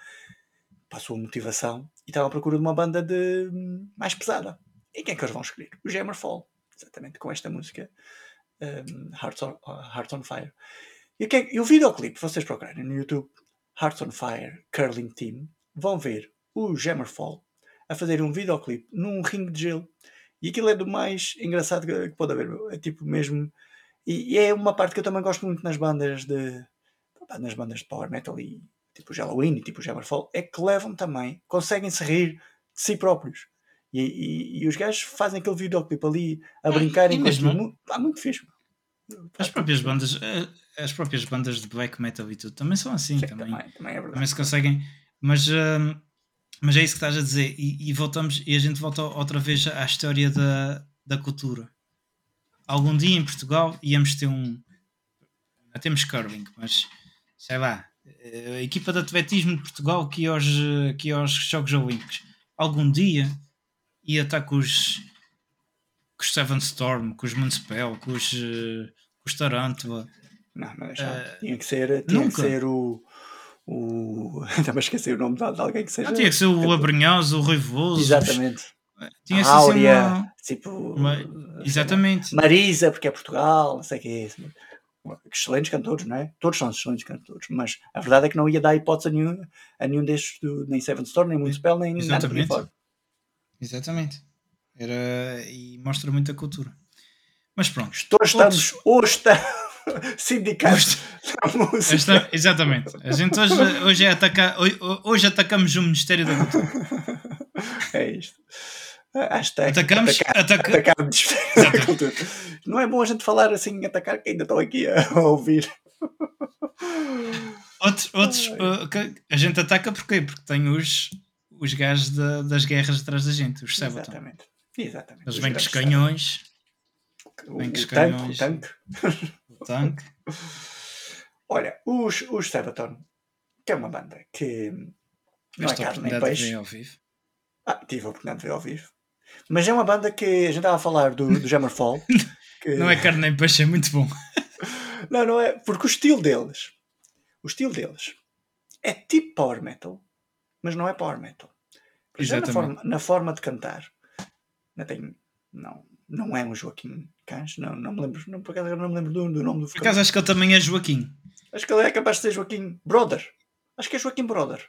para a sua motivação, e estava à procura de uma banda de mais pesada. E quem é que eles vão escolher? O Jammerfall, exatamente com esta música um, Hearts, on, Hearts on Fire. E o, que é, e o videoclipe, vocês procurarem no YouTube Hearts on Fire Curling Team, vão ver o Jammerfall a fazer um videoclipe num ringue de gelo. E aquilo é do mais engraçado que, pode haver. É tipo mesmo. E, e, é uma parte que eu também gosto muito nas bandas de. nas bandas de Power Metal e tipo Halloween e tipo Jammerfall, é que levam também, conseguem se rir de si próprios. E, e, e os gajos fazem aquele videoclipe ali a brincarem com aquilo. Há muito fixe. As próprias bandas, eh, as próprias bandas de black metal e tudo também são assim Sim, também. Também, também, é também, se conseguem. Mas, uh, mas é isso que estás a dizer. E, e, voltamos e a gente volta outra vez à história da, da cultura. Algum dia em Portugal íamos ter um. Não temos curling, mas sei lá, a equipa de atletismo de Portugal que ia aos, que ia aos Jogos Olímpicos. Algum dia ia estar com os, com os Seven Storm, com os Municipal, com os, uh, com os Tarantula. Não, mas uh, tinha que ser, tinha nunca. que ser o. o... Estava a esquecer o nome de, alguém que seja. Não, tinha que ser o Labrinhoso, o Ruivoso. Exatamente. Tinha ser assim uma... tipo. Uma... Exatamente. Marisa, porque é Portugal, não sei o que é isso. Excelentes cantores, não é? Todos são excelentes cantores, mas a verdade é que não ia dar hipótese a nenhum, a nenhum destes, do, nem Seven Storm, nem Municipal, nem Exatamente. nada Exatamente. Era, e mostra muita cultura. Mas pronto. Hoje estamos, hoje estamos, sindicato da música. Esta- exatamente. A gente hoje, hoje, é hoje, hoje atacamos o Ministério da Cultura. É isto. Hashtag Atacamos, atacar, ataca- atacar o Ministério da Cultura. Não é bom a gente falar assim, atacar, que ainda estou aqui a ouvir. Outros, outros uh, que a gente ataca porquê? Porque tem os, os gajos da- das guerras atrás da gente, os Sabaton. Exatamente. Exatamente. Eles Os vêm com os canhões, O, tanque, o tanque. o tanque. Olha, os, os Sabaton, que é uma banda que não é Esta carne nem de peixe. ao vivo. Ah, tive a oportunidade de ver ao vivo. Mas é uma banda que a gente estava a falar do, do Jammerfall. que- Não é carne nem peixe, é muito bom. Não, não é. Porque o estilo deles, o estilo deles é tipo power metal, mas não é power metal. Já na Exatamente. forma, na forma de cantar, não, tem, não, não é um Joaquim Cães, não, não me lembro, não, por acaso não me lembro do, do nome do Por acaso acho que ele também é Joaquim. Acho que ele é capaz de ser Joaquim Brother. Acho que é Joaquim Brother.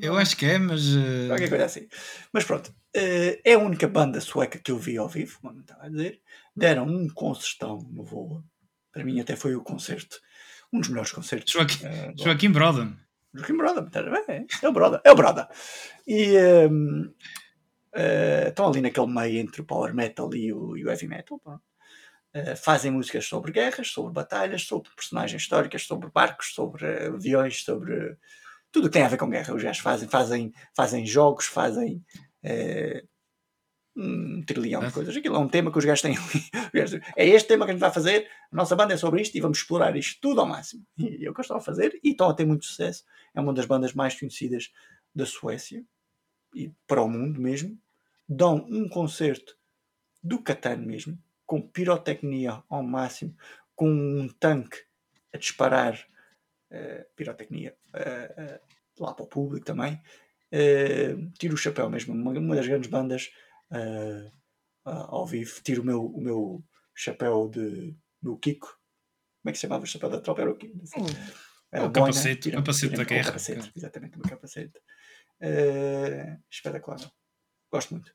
Eu acho que é, mas. uh, Qualquer coisa assim. Mas pronto, eh, é a única banda sueca que eu vi ao vivo, como eu estava a dizer. Deram um concertão no Voa. Para mim até foi o concerto, um dos melhores concertos. Joaquim, eh, do- Joaquim Broden. Joaquim estás a ver? É, o Broda, é o Broda. E ehm, eh, estão ali naquele meio entre o power metal e o, e o heavy metal. Eh, fazem músicas sobre guerras, sobre batalhas, sobre personagens históricas, sobre barcos, sobre aviões, sobre tudo o que tem a ver com guerra. Os gajos fazem, fazem, fazem jogos, fazem eh, um trilhão de coisas. Aquilo é um tema que os gajos têm ali. É este tema que a gente vai fazer, a nossa banda é sobre isto e vamos explorar isto tudo ao máximo. E é o que eles estão a fazer e estão a ter muito sucesso. É uma das bandas mais conhecidas da Suécia e para o mundo mesmo. Dão um concerto do Catan mesmo, com pirotecnia ao máximo, com um tanque a disparar eh, pirotecnia eh, eh, lá para o público também. Tiro o chapéu mesmo, uma, uma das grandes bandas ao vivo. Tiro o meu, o meu chapéu de do Kiko. Como é que se chamava o chapéu da tropa? Era o Kiko. Era O boina, capacete, tira- capacete da guerra. Capacete, exatamente, o meu capacete. Espetacular. Gosto muito.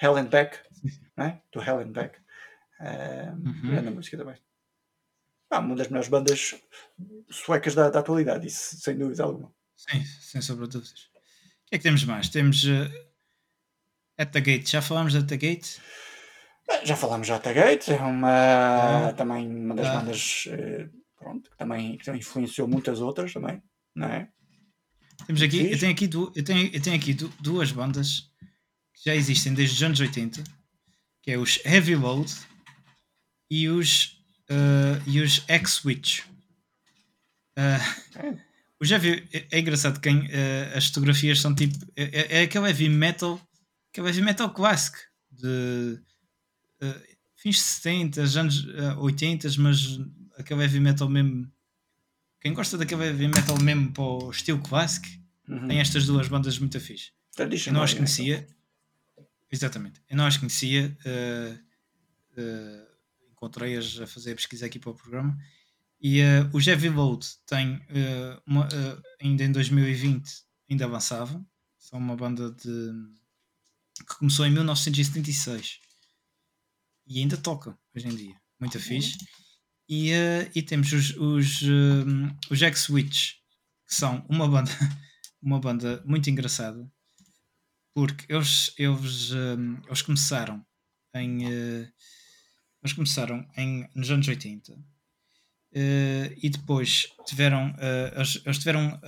Hell and Back, não é? Do Hell and Back. Eh, Uhum. Música também. Ah, uma das melhores bandas suecas da, da atualidade, isso sem dúvida alguma. Sim, sem sombra de dúvidas. O que é que temos mais? Temos uh, At the Gate. Já falámos de At the Gate? Ah, Já falámos já da Gates, é uma, Ah. também uma das Ah. bandas eh, pronto, que também, que também influenciou muitas outras também, não é? Temos aqui, eu tenho aqui, du- eu tenho, eu tenho aqui du- duas bandas já existem desde os anos 80, que é os Heavy Load e os, uh, e os X-Witch. Uh, É. os heavy, é, é engraçado quem uh, as fotografias são tipo é, é- é aquele heavy metal aquele heavy metal clássico de fins de 70, anos uh, 80, mas aquele heavy metal mesmo quem gosta daquele heavy metal mesmo para o estilo clássico Uhum. tem estas duas bandas muito fixe. Eu não as conhecia. Exatamente. Eu não as conhecia. eh, eh, Encontrei-as a fazer a pesquisa aqui para o programa. E eh, o Heavy Load tem uma, ainda em 2020 ainda avançavam. São uma banda de que começou em 1976 e ainda tocam hoje em dia. Muito fixe. E, e temos os, os, os X-Witch, que são uma banda, uma banda muito engraçada, porque eles, eles, eh, eles começaram em. eh, eles começaram em, nos anos 80 eh, e depois tiveram. eh, eles, eles tiveram.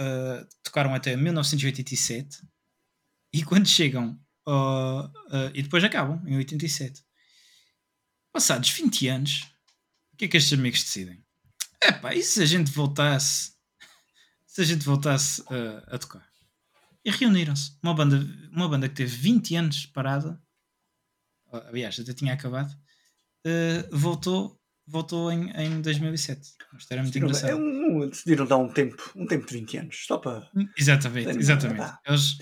tocaram até 1987 e quando chegam. e depois acabam em 87. Passados 20 anos, o que é que estes amigos decidem? Epá, e se a gente voltasse se a gente voltasse a tocar? E reuniram-se. Uma banda, uma banda que teve 20 anos parada, aliás, até tinha acabado, uh, voltou, voltou em, em 2007. Isto era muito Decidiram- engraçado. É um, decidiram dar um tempo, um tempo de 20 anos, só para. Exatamente, Tem- exatamente. dá. Eles,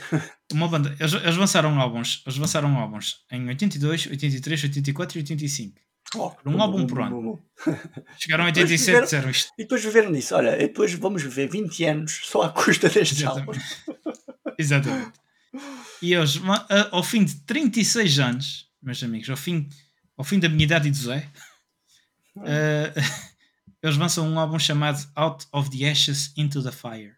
uma banda, eles, eles lançaram álbuns, eles lançaram álbuns em 82, 83, 84 e 85. Oh, Um bum, álbum bum, por ano. Chegaram a Depois 87 e fizeram- disseram isto. E depois viveram nisso. Olha, depois vamos viver 20 anos só à custa destes álbuns. Exatamente. E a- ao fim de 36 anos, meus amigos, ao fim, ao fim da minha idade e do Zé, eh, eles lançam um álbum chamado Out of the Ashes into the Fire.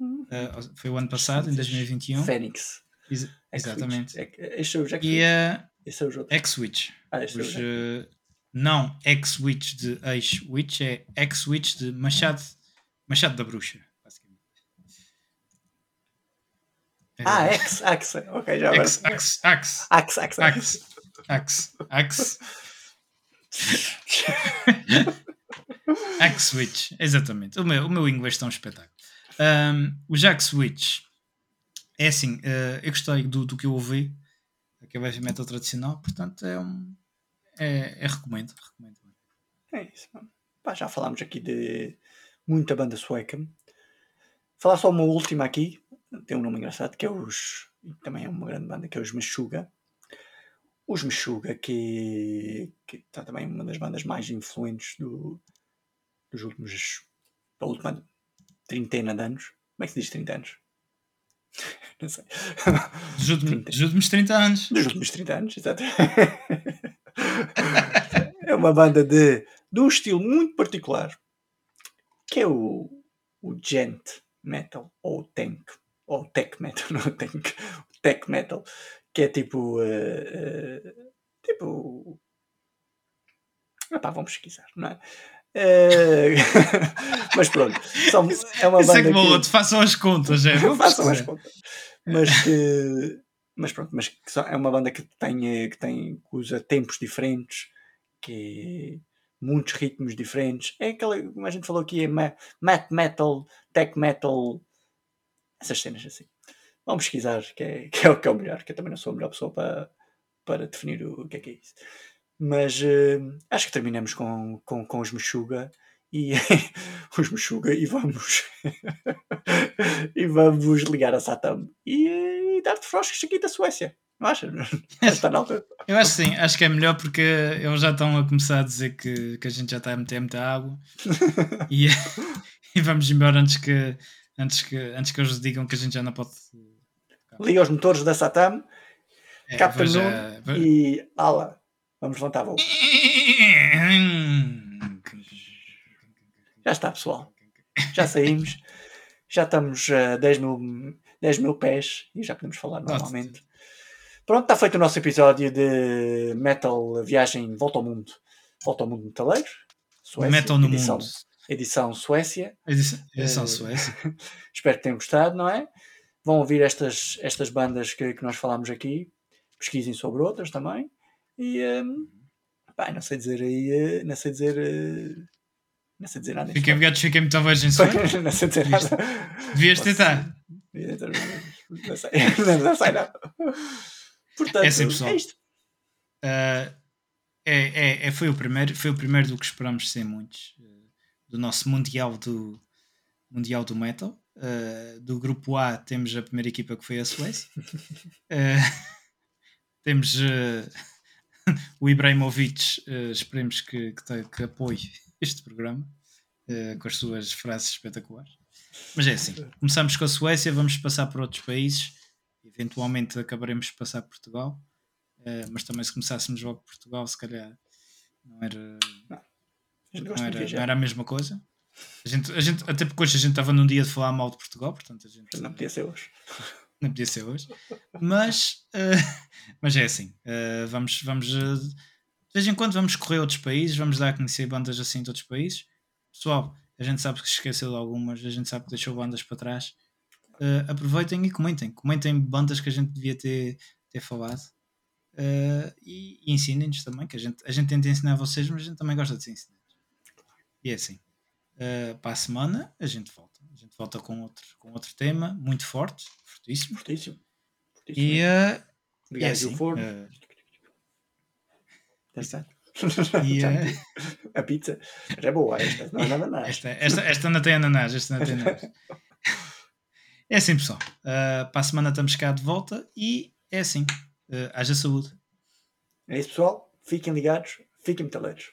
Uh, foi o ano passado, em 2021. Fênix. Ex exatamente. Este é o Jack E uh, Esse é o X-Witch. Ah, este é o Os, Jack uh, não X-Witch de ex-witch, é X-Witch de Machado, Machado da Bruxa. basicamente. Ah, Eh, X, X. Ok, já. X, X, X, Axe, Axe, X, X, X, X-Witch, exatamente. O meu, o meu inglês está um espetáculo. Um, o Jack Switch é assim, eh, eu gostei do, do que eu ouvi, aquele heavy metal tradicional, portanto é um. É, é recomendo, recomendo. É isso, mano. Pá, já falámos aqui de muita banda sueca. Falar só uma última aqui, tem um nome engraçado, que é os. e Também é uma grande banda, que é os Meshuga. Os Meshuga, que, que está também uma das bandas mais influentes do, dos últimos. da última trintena de anos. Como é que se diz 30 anos? Não sei. Dos últimos, 30. dos últimos 30 anos. Dos últimos 30 anos, exato. é uma banda de, de um estilo muito particular, que é o, o gent metal, ou tank, ou tech metal, não tank, o tech metal, que é tipo, eh, eh, tipo, epá, vamos pesquisar, não é? Eh, mas pronto, são, é uma Isso é banda como o que- outro, façam as contas, é. façam as contas. Mas que, mas pronto, mas é uma banda que tem, que tem, que usa tempos diferentes, que muitos ritmos diferentes. É aquela, como a gente falou aqui, é ma- math metal, tech metal, essas cenas assim. Vamos pesquisar, que é, que é o que é o melhor, que eu também não sou a melhor pessoa para, para definir o, que é que é isso. Mas eh, acho que terminamos com, com, com os Meshuga e os Meshuga e vamos e vamos ligar a Satam e, e dar-te froscos aqui da Suécia. Não achas? Está na altura. Eu acho sim, acho que é melhor porque eles já estão a começar a dizer que, que a gente já está a meter muita água e, e vamos embora antes que, antes, que, antes que eles digam que a gente já não pode. Liga os motores da Satam É, Capta já- e ala, vamos levantar voo. Já está, pessoal. Já saímos. Já estamos a 10 mil, 10 mil pés e já podemos falar normalmente. Pronto, está feito o nosso episódio de Metal Viagem Volta ao Mundo. Volta ao Mundo Metaleiro. Suécia, Metal no edição, mundo. Edição Suécia. Edição, edição Eh, Suécia. Espero que tenham gostado, não é? Vão ouvir estas, estas bandas que, que nós falámos aqui. Pesquisem sobre outras também. E hum, pá, não sei dizer aí, eh, não sei dizer. eh, Não sei dizer nada. Fiquem ligados, fiquem muito virgem sueca. não sei dizer nada. Devias tentar. Não sei, não, sei nada. Portanto, É assim, pessoal. é isto. Uh, é, é, é- foi, o primeiro, foi o primeiro do que esperamos ser muitos. Do nosso Mundial do, mundial do Metal. Uh, do grupo A temos a primeira equipa que foi a Suécia. Uh, temos uh, o Ibrahimovic, esperemos que, que, que apoie este programa com as suas frases espetaculares. Mas é assim, começamos com a Suécia, vamos passar por outros países, eventualmente acabaremos de passar por Portugal. Mas também se começássemos logo por Portugal, se calhar não era, gente não era, não era a mesma coisa. A gente, a gente, até porque hoje a gente estava num dia de falar mal de Portugal, portanto a gente Não podia ser hoje. não podia ser hoje. Mas, eh, mas é assim, eh, vamos, vamos eh, de vez em quando vamos correr a outros países, vamos dar a conhecer bandas assim de outros países. Pessoal, a gente sabe que se esqueceu de algumas, a gente sabe que deixou bandas para trás. Aproveitem e comentem. Comentem bandas que a gente devia ter, ter falado. E, e ensinem-nos também, que a gente, a gente tenta ensinar vocês, mas a gente também gosta de ser ensinado. E é assim. eh, para a semana a gente volta. A gente volta com outro, com outro tema muito forte, fortíssimo. Fortíssimo. Fortíssimo. E, eh, e é Ligares assim, o forno. eh, Já está. e. A pizza. Mas é boa esta. Não é mais. esta, esta, esta não tem ananás, esta não tem ananás. É assim, pessoal. eh, para a semana estamos cá de volta e é assim. eh, haja saúde. É isso, pessoal. Fiquem ligados. Fiquem metaleiros.